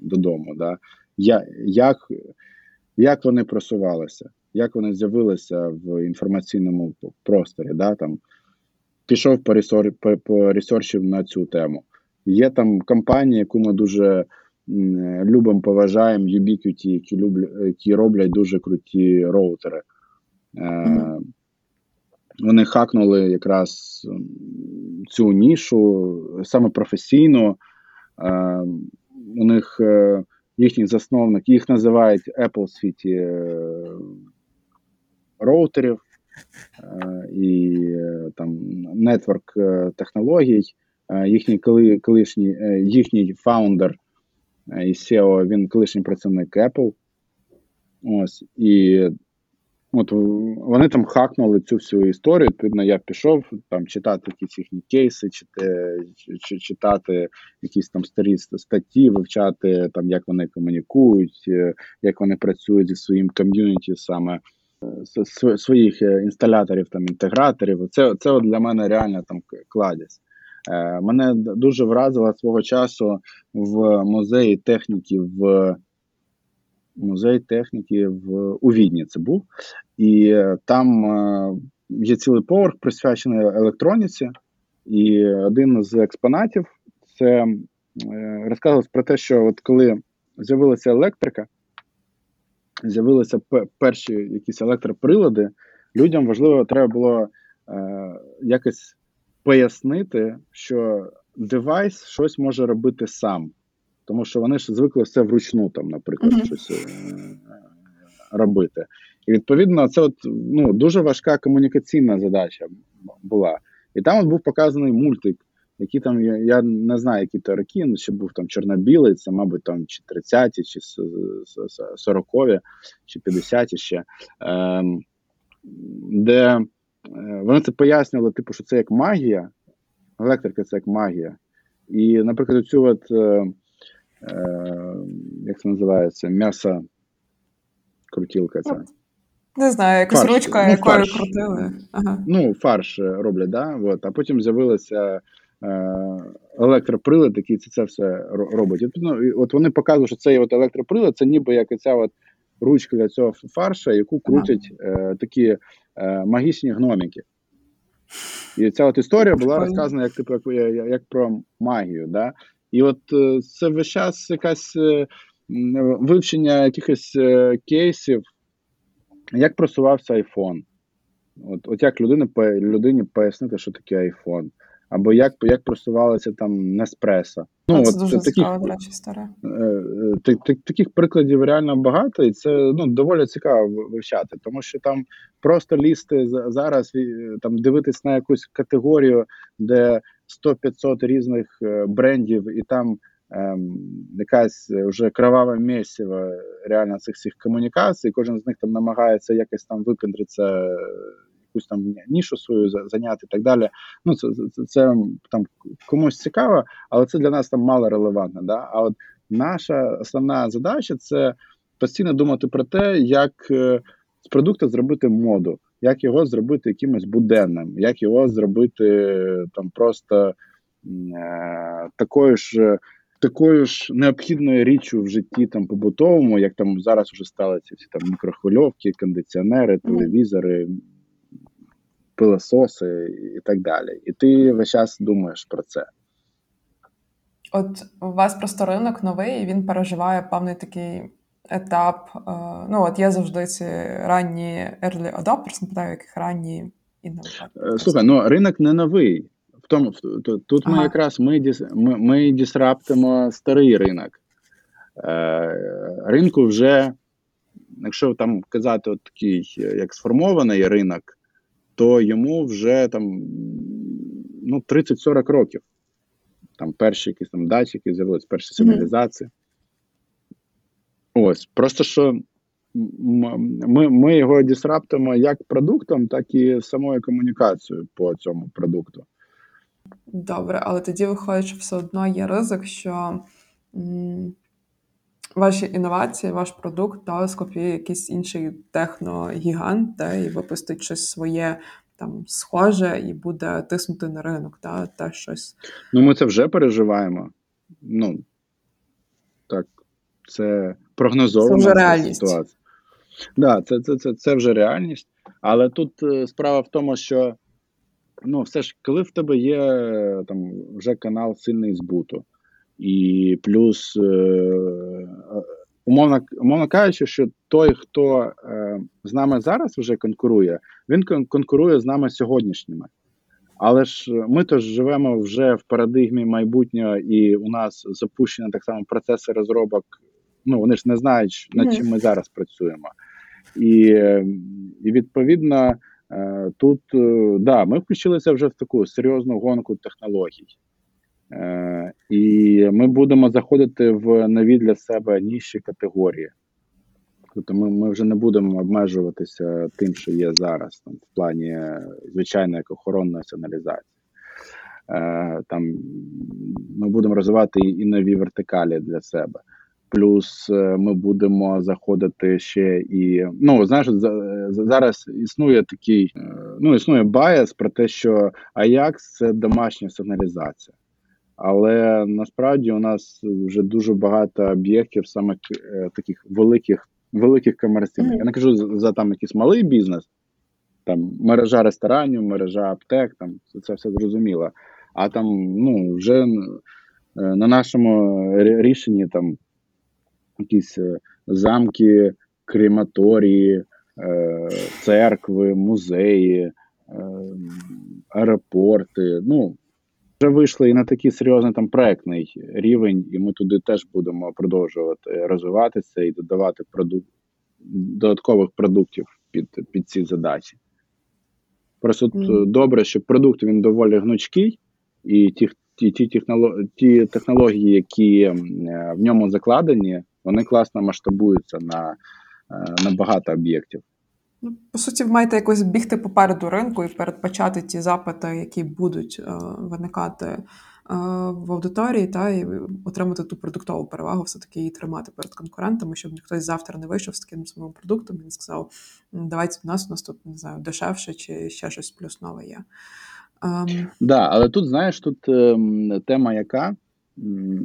додому. Да? Я, Як як вони просувалися, як вони з'явилися в інформаційному просторі? Да? Там, Пішов по, ресор, по, по ресерчів на цю тему. Є там компанії, яку ми дуже любимо, поважаємо Ubiquiti, які люблять, які роблять дуже круті роутери. Е, Вони хакнули якраз цю нішу саме професійно. Е, У них е, їхній засновник, їх називають Apple світі роутерів і там нетворк технологій. Їхній коли, колишній їхній фаундер і SEO, він колишній працівник Apple. Ось, і от вони там хакнули цю всю історію. Відповідно, я пішов там читати якісь їхні кейси, читати якісь там старі статті, вивчати, там, як вони комунікують, е, як вони працюють зі своїм ком'юніті саме. Е, своїх е, інсталяторів, там інтеграторів, це це для мене реально там кладість. Е, мене дуже вразило свого часу в музеї техніки в музей техніки в у Відні це був, і е, там е, є цілий поверх присвячений електроніці, і один з експонатів це розказувалось про те, що от коли з'явилася електрика, з'явилися перші якісь електроприлади, людям важливо треба було якось пояснити, що девайс щось може робити сам, тому що вони ж звикли все вручну, там, наприклад, mm -hmm. щось е робити. І відповідно, це от ну дуже важка комунікаційна задача була. І там от був показаний мультик, який там я, я не знаю, які то роки, ну ще був там чорно-білий, це, мабуть, там чи 30-ті, чи 40-ві, чи 50-ті ще, е, де вони це пояснювали, типу, що це як магія, електрика це як магія. І, наприклад, цю от, е, е, як це називається, м'ясо крутілка ця. Не знаю, якась фарш. ручка, ну, якою фарш. крутили. Ага. Ну, фарш роблять, да? От. а потім з'явилися е, електроприлад, який це, це все робить. От, ну, от вони показують, що цей от електроприлад це ніби як ця от ручка для цього фарша, яку крутять е, такі е, магічні гноміки. І ця от історія була розказана як типу, як, як про магію. Да? І от е, це весь час якась е, вивчення якихось е, кейсів, як просувався iPhone. От от як людини, людині пояснити, що таке iPhone або як як просувалися там Неспресо. Ну, це от, дуже таких, цікаво, речі, старе. Е, е, таких прикладів реально багато, і це ну, доволі цікаво вивчати, тому що там просто лізти зараз, там дивитись на якусь категорію, де 100-500 різних е, брендів, і там ем, якась вже кроваве місіво реально цих всіх комунікацій. Кожен з них там намагається якось там випендритися, якусь там нішу свою зайняти і так далі. Ну це, це, це там комусь цікаво, але це для нас там мало релевантно. Да? А от наша основна задача це постійно думати про те, як е, з продукту зробити моду, як його зробити якимось буденним, як його зробити там просто е, такою ж. Такою ж необхідною річчю в житті там побутовому, як там зараз вже стали ці всі там мікрохвильовки, кондиціонери, телевізори, пилососи і так далі. І ти весь час думаєш про це. От у вас просто ринок новий, і він переживає певний такий етап. Е, ну, от я завжди ці ранні early adopters, не питаю, яких ранні інноватори. Е, слухай, ну ринок не новий. В тому тут ага. ми якраз ми ми, ми дісраптимо старий ринок. Е, Ринку вже, якщо там казати, от такий як сформований ринок, то йому вже там ну, 30-40 років. Там перші якісь там датчики з'явилися, перші сигналізації. Ось, просто що ми ми його дісраптимо як продуктом, так і самою комунікацією по цьому продукту. Добре, але тоді виходить, що все одно є ризик, що м, ваші інновації, ваш продукт та скопіює якийсь інший техногігант, та, і випустить щось своє там схоже і буде тиснути на ринок, та, та щось. Ну, ми це вже переживаємо. Ну, так, це прогнозована це вже реальність. ситуація. Да, це, це, це, це вже реальність. Але тут е, справа в тому, що ну, все ж, коли в тебе є там вже канал сильний збуту, і плюс, е, умовно умовно кажучи, що той, хто е, з нами зараз вже конкурує, він конкурує з нами сьогоднішніми. Але ж ми то живемо вже в парадигмі майбутнього, і у нас запущені так само процеси розробок. Ну вони ж не знають, над чим ми зараз працюємо, і і відповідно е, тут е, да, ми включилися вже в таку серйозну гонку технологій. Е, і ми будемо заходити в нові для себе ніші категорії. Тобто ми ми вже не будемо обмежуватися тим, що є зараз, там, в плані звичайної охоронної сигналізації. Е, там Ми будемо розвивати і нові вертикалі для себе. Плюс е, ми будемо заходити ще і. Ну, знаєш, зараз існує такий, ну, існує баяс про те, що Ajax – це домашня сигналізація. Але насправді у нас вже дуже багато об'єктів, саме е, таких великих великих комерційних. Я не кажу за, там якийсь малий бізнес, там мережа ресторанів, мережа аптек, там це, це все зрозуміло. А там ну, вже е, на нашому рішенні там якісь е, замки, крематорії, церкви, музеї, аеропорти. ну, вже вийшли і на такий серйозний там проектний рівень, і ми туди теж будемо продовжувати розвиватися і додавати продукт додаткових продуктів під під ці задачі. Просто mm. добре, що продукт він доволі гнучкий, і ті ті, ті, технології, ті технології, які в ньому закладені, вони класно масштабуються на, е, на багато об'єктів. Ну, по суті, ви маєте якось бігти попереду ринку і передбачати ті запити, які будуть е, виникати е, в аудиторії, та і отримати ту продуктову перевагу, все-таки її тримати перед конкурентами, щоб хтось завтра не вийшов з таким самим продуктом і не сказав: давайте в нас у нас тут не знаю, дешевше чи ще щось плюс нове є. Um... да, але тут знаєш, тут е, тема яка.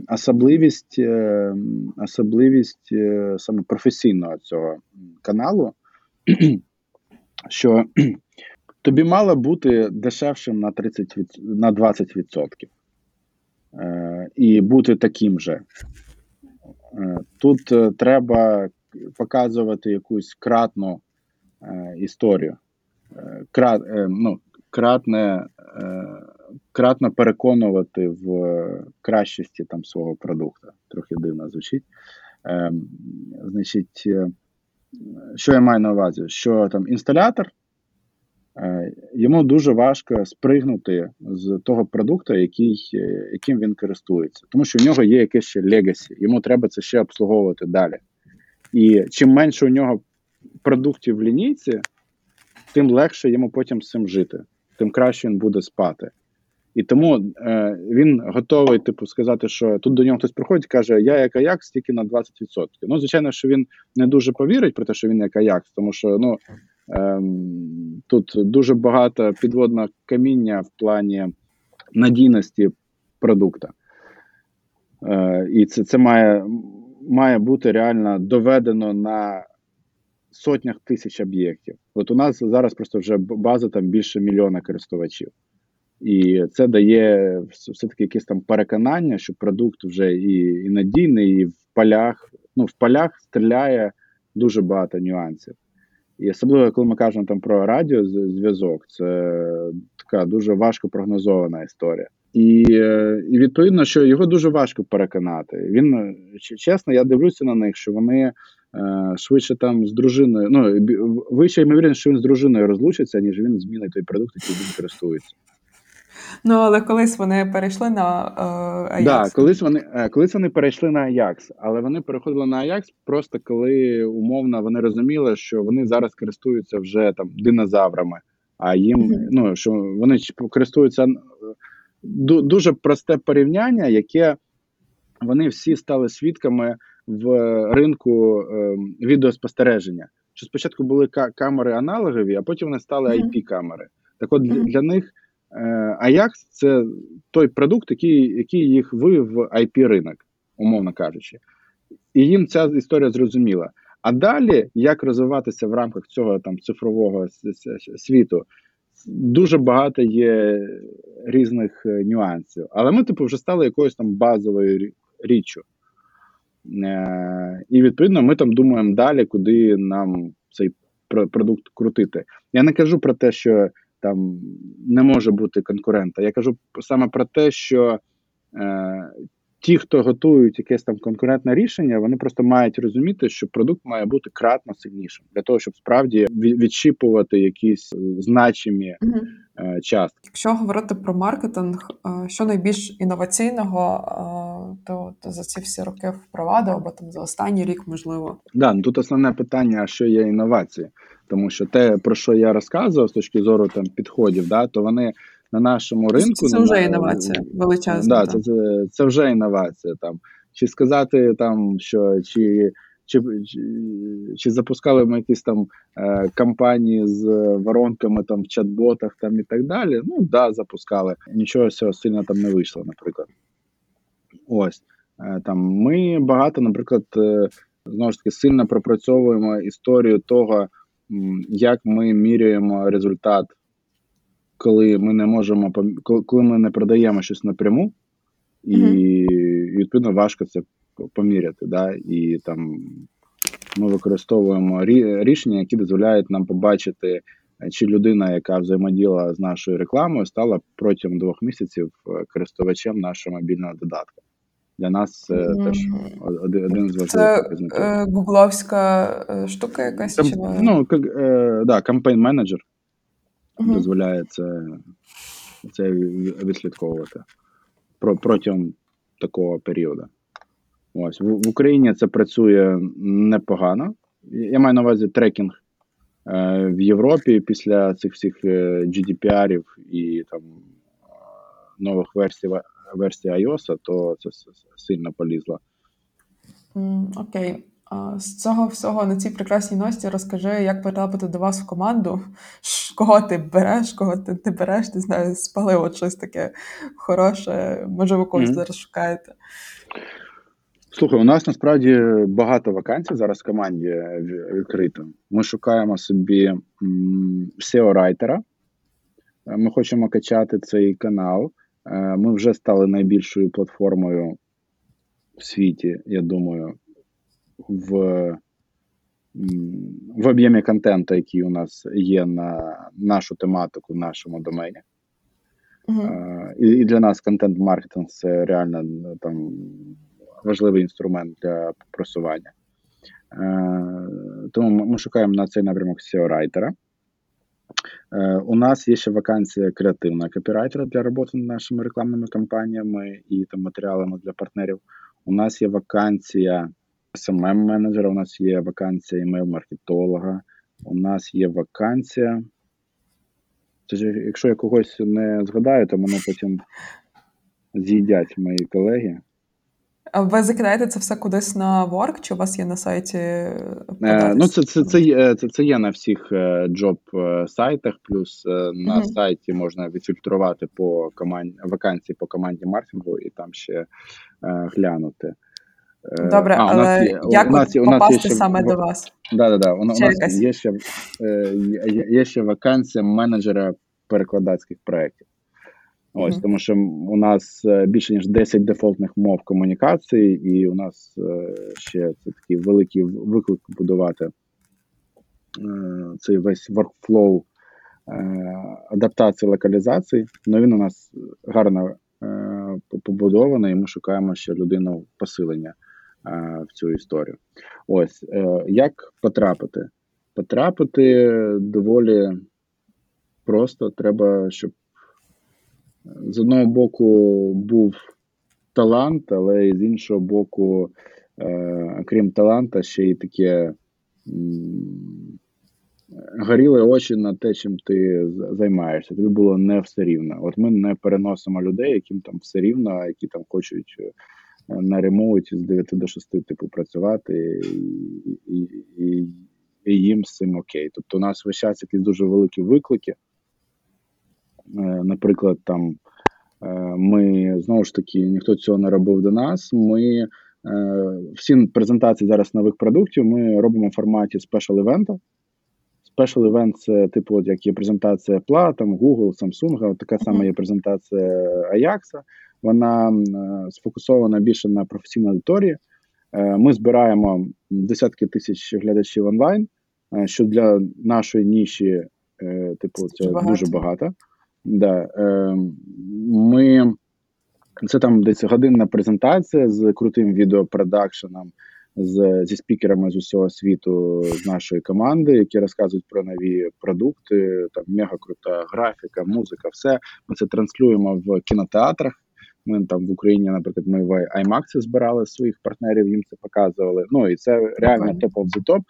Особливість е, особливість е, саме професійного цього каналу що тобі мало бути дешевшим на 30 на 20%. Е, і бути таким же. Е, тут е, треба показувати якусь кратну е, історію, е, крат, е, ну, кратне, кратно переконувати в кращості там свого продукту. Трохи дивно звучить. Значить, що я маю на увазі? Що там інсталятор е, йому дуже важко спригнути з того продукту, який, е, яким він користується, тому що в нього є якесь ще legacy, йому треба це ще обслуговувати далі. І чим менше у нього продуктів в лінійці, тим легше йому потім з цим жити, тим краще він буде спати. І тому е, він готовий, типу, сказати, що тут до нього хтось приходить і каже, я як Аякс тільки на 20%. Ну, звичайно, що він не дуже повірить про те, що він як Аякс, тому що ну, е, тут дуже багато підводного каміння в плані надійності продукта. Е, І це це має, має бути реально доведено на сотнях тисяч об'єктів. От у нас зараз просто вже база там більше мільйона користувачів. І це дає все-таки якесь там переконання, що продукт вже і і надійний, і в полях. Ну, в полях стріляє дуже багато нюансів. І особливо, коли ми кажемо там про радіозв'язок, це така дуже важко прогнозована історія. І і відповідно, що його дуже важко переконати. Він чесно, я дивлюся на них, що вони е, швидше там з дружиною. Ну вище ймовірність, що він з дружиною розлучиться, ніж він змінить той продукт, який він користується. Ну, але колись вони перейшли на е, Ajax. Да, колись вони е, колись вони перейшли на Ajax, але вони переходили на Ajax просто коли умовно вони розуміли, що вони зараз користуються вже там динозаврами, а їм mm-hmm. ну що вони користуються дуже просте порівняння, яке вони всі стали свідками в ринку е, відеоспостереження. Що спочатку були камери аналогові, а потім вони стали IP-камери. Так от для, для них. Ajax – це той продукт, який який їх вивів в IP ринок, умовно кажучи. І їм ця історія зрозуміла. А далі, як розвиватися в рамках цього там цифрового світу, дуже багато є різних е, нюансів. Але ми, типу, вже стали якоюсь там базовою річчю. Е, І відповідно ми там думаємо далі, куди нам цей продукт крутити. Я не кажу про те, що там не може бути конкурента. Я кажу саме про те, що е, ті, хто готують якесь там конкурентне рішення, вони просто мають розуміти, що продукт має бути кратно сильнішим для того, щоб справді відщіпувати якісь значимі угу. е, частки. Якщо говорити про маркетинг, е, що найбільш інноваційного, е, то, то за ці всі роки впровадив, або там за останній рік можливо. Да, ну тут основне питання, що є інновації. Тому що те, про що я розказував з точки зору там підходів, да, то вони на нашому ринку це вже інновація величезна. Да, це, це це вже інновація. Там чи сказати там, що чи чи, чи, чи запускали ми якісь там е, кампанії з воронками там в чат-ботах там і так далі. Ну да, запускали. Нічого цього сильно там не вийшло, наприклад. Ось е, там ми багато, наприклад, е, знову ж таки сильно пропрацьовуємо історію того як ми міряємо результат, коли ми не можемо коли ми не продаємо щось напряму, і mm-hmm. відповідно важко це поміряти. Да? І там ми використовуємо рішення, які дозволяють нам побачити, чи людина, яка взаємодіяла з нашою рекламою, стала протягом двох місяців е, користувачем нашого мобільного додатку. Для нас це mm. теж один з важливих показників. Це гугловська е, штука якась? Там, чи... Ну, е, да, кампейн менеджер mm. дозволяє це це відслідковувати Про, протягом такого періоду. Ось в, в Україні це працює непогано. Я маю на увазі трекінг е, в Європі після цих всіх е, GDPR і там нових версій версія iOS, то це сильно полізло. Окей. З цього всього на цій прекрасній ності розкажи, як потрапити до вас в команду, кого ти береш, кого ти не береш, не знаю, спалив от щось таке хороше, може, ви когось mm-hmm. зараз шукаєте. Слухай, у нас насправді багато вакансій зараз в команді відкрито. Ми шукаємо собі SEO-райтера. Ми хочемо качати цей канал. Е, ми вже стали найбільшою платформою в світі, я думаю, в в об'ємі контенту, який у нас є на нашу тематику в нашому домені. Uh-huh. І і для нас контент-маркетинг це реально там важливий інструмент для просування. Е, тому ми шукаємо на цей напрямок SEO-райтера. Е, у нас є ще вакансія креативного копірайтера для роботи над нашими рекламними кампаніями і там матеріалами для партнерів. У нас є вакансія smm менеджера у нас є вакансія email-маркетолога, у нас є вакансія. Тож, якщо я когось не згадаю, то мене потім з'їдять мої колеги. А ви закидаєте це все кудись на Work, чи у вас є на сайті? Е, ну, це це, це, є, це, це є на всіх джоб сайтах, плюс на mm-hmm. сайті можна відфільтрувати по команді вакансії по команді маркетингу і там ще е, глянути. Добре, а, але є, як нас, попасти у нас є ще, саме до вас? Да, да, да. У, у нас є ще, є ще вакансія менеджера перекладацьких проєктів. Ось mm-hmm. тому, що у нас е, більше ніж 10 дефолтних мов комунікації, і у нас е, ще це такий великий виклик будувати е, цей весь workflow адаптації локалізації. Ну він у нас гарно побудований, і ми шукаємо ще людину посилення в цю історію. Ось як потрапити? Потрапити доволі просто треба, щоб з одного боку був талант, але з іншого боку, е, крім таланта, ще й таке горіли очі на те, чим ти займаєшся. Тобі було не все рівно. От ми не переносимо людей, яким там все рівно, які там хочуть е, на ремоуті з 9 до 6 типу працювати, і, і, і, і їм з цим окей. Тобто у нас весь час якісь дуже великі виклики. Е, наприклад, там е, ми знову ж таки ніхто цього не робив до нас. Ми е, всі презентації зараз нових продуктів ми робимо в форматі special івента. Special event це типу, от як є презентація Apple, там Google, Samsung, от така сама є презентація Ajax. Вона сфокусована більше на професійній аудиторії. Ми збираємо десятки тисяч глядачів онлайн, що для нашої ніші, типу, це багато. дуже багато. Да, е, ми це там десь годинна презентація з крутим відеопродакшеном, з, зі спікерами з усього світу з нашої команди, які розказують про нові продукти. Там мега крута графіка, музика, все. Ми це транслюємо в кінотеатрах. Ми там в Україні, наприклад, ми в IMAX збирали своїх партнерів, їм це показували. Ну і це реально топ of the top.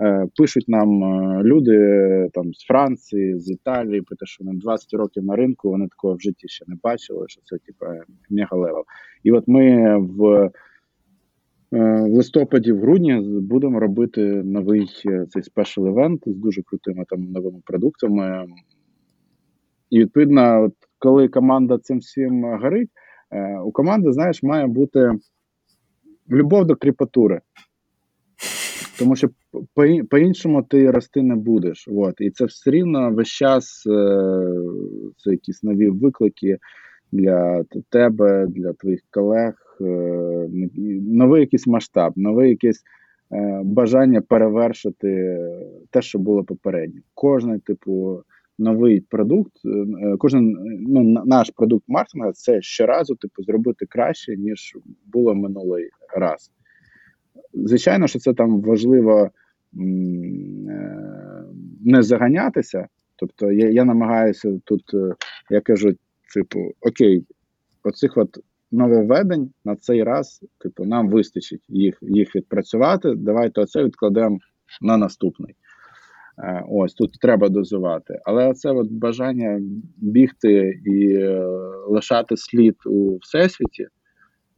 Е, пишуть нам е, люди там з Франції, з Італії, про те, що вони 20 років на ринку, вони такого в житті ще не бачили, що це типу, мега-level. І от ми в е, в листопаді, в грудні будемо робити новий цей special event з дуже крутими там новими продуктами. І відповідно, от коли команда цим всім горить, у команди, знаєш, має бути любов до кріпатури. Тому що по-іншому ти рости не будеш. От. І це все рівно весь час е, це якісь нові виклики для тебе, для твоїх колег, е, новий якийсь масштаб, новий якесь е, бажання перевершити те, що було попередньо. Кожний, типу, новий продукт, кожен ну, наш продукт маркетинга це щоразу типу, зробити краще, ніж було минулий раз. Звичайно, що це там важливо е, не заганятися. Тобто я я намагаюся тут, е, я кажу, типу, окей, оцих от нововведень на цей раз, типу, нам вистачить їх їх відпрацювати. Давайте оце відкладемо на наступний. Е, ось тут треба дозувати. Але це от бажання бігти і лишати слід у всесвіті.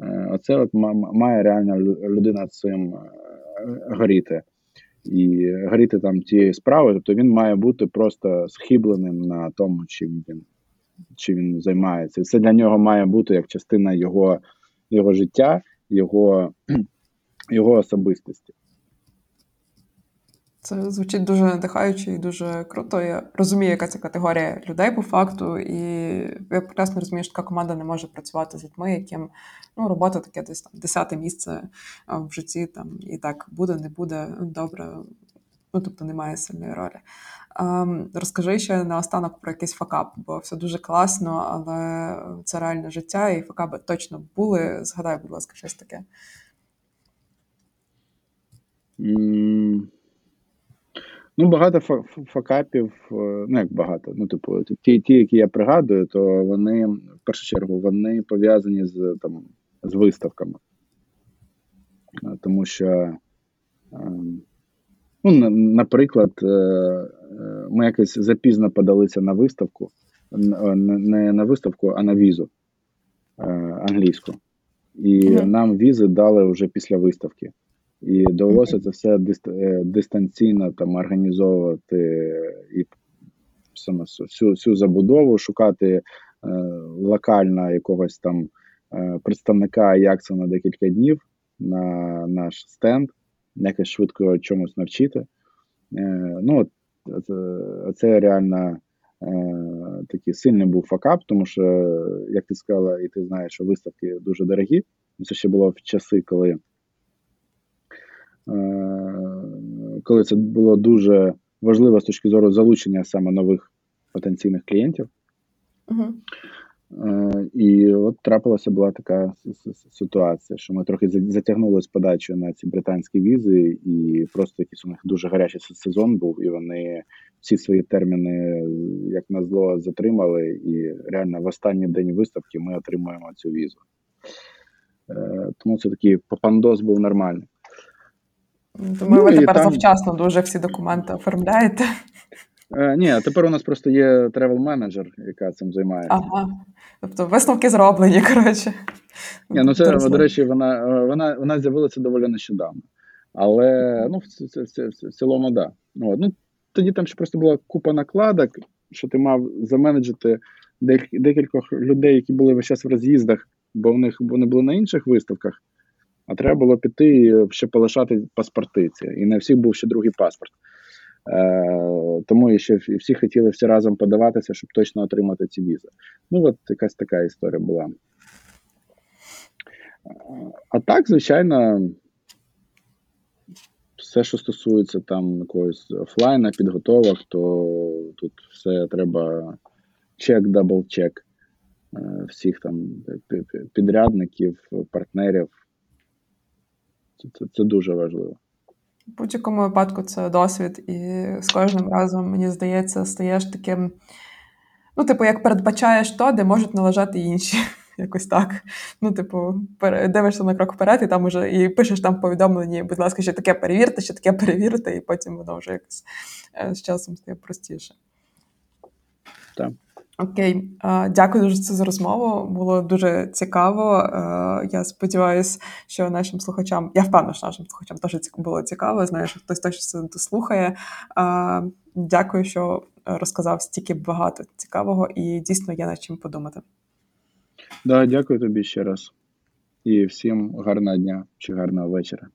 Е, оце от має реально людина цим е, горіти. І горіти там тією справою, тобто він має бути просто схибленим на тому, чим він чим він займається. Це для нього має бути як частина його його життя, його, його особистості. Це звучить дуже надихаюче і дуже круто. Я розумію, яка це категорія людей по факту, і я прекрасно розумію, що така команда не може працювати з людьми, яким ну, робота таке десь там десяте місце в житті. Там і так буде, не буде добре. Ну, тобто немає сильної ролі. Um, розкажи ще наостанок про якийсь факап, бо все дуже класно, але це реальне життя, і факапи точно були. Згадай, будь ласка, щось таке. Ну, багато факапів, е, ну як багато. Ну, типу, ті, ті, які я пригадую, то вони в першу чергу вони пов'язані з там з виставками. Е, тому що, ем, ну, наприклад, ми якось запізно подалися на виставку, не на виставку, а на візу англійську. І нам візи дали вже після виставки. І довелося це все е, дистанційно там організовувати і саме всю, всю забудову, шукати е, локально якогось там е, представника Якса на декілька днів на наш стенд, якось швидко чомусь навчити. Е, ну, це, це реально е, такий сильний був факап, тому що, як ти сказала, і ти знаєш, що виставки дуже дорогі. Це ще було в часи, коли. Е, коли це було дуже важливо з точки зору залучення саме нових потенційних клієнтів. Угу. І от трапилася була така ситуація, що ми трохи затягнули з подачою на ці британські візи, і просто якийсь у них дуже гарячий сезон був, і вони всі свої терміни, як на зло, затримали. І реально в останній день виставки ми отримуємо цю візу. Е, тому це такий попандос був нормальний. Думаю, ну, ви тепер там... завчасно дуже всі документи оформляєте. Е, Ні, а тепер у нас просто є travel менеджер, яка цим займається. Ага. Тобто висновки зроблені, коротше. Ні, ну це, до речі, вона вона, вона з'явилася доволі нещодавно. Але ну, в, в, в, в цілому. Да. От. Ну, Тоді там ще просто була купа накладок, що ти мав за manage-ити декількох людей, які були весь час в роз'їздах, бо в них вони були на інших виставках а треба було піти і ще полишати паспортиці. І не всіх був ще другий паспорт. Е, Тому і ще всі хотіли всі разом подаватися, щоб точно отримати ці візи. Ну, от якась така історія була. А так, звичайно, все, що стосується там якогось офлайна, підготовок, то тут все треба check, double-check е, всіх там підрядників, партнерів. Це, це, це дуже важливо. В будь-якому випадку це досвід, і з кожним разом, мені здається, стаєш таким. Ну, типу, як передбачаєш то, де можуть налажати інші. Якось так. Ну, типу, дивишся на крок вперед, і там уже і пишеш там повідомлення, будь ласка, що таке перевірте, що таке перевірте, і потім воно вже якось е, з часом стає простіше. Так. Окей, дякую дуже за розмову. Було дуже цікаво. Я сподіваюся, що нашим слухачам, я впевнена, що нашим слухачам теж було цікаво. Знаю, що хтось точно це дослухає. Дякую, що розказав стільки багато цікавого, і дійсно є над чим подумати. Да, дякую тобі ще раз і всім гарного дня чи гарного вечора.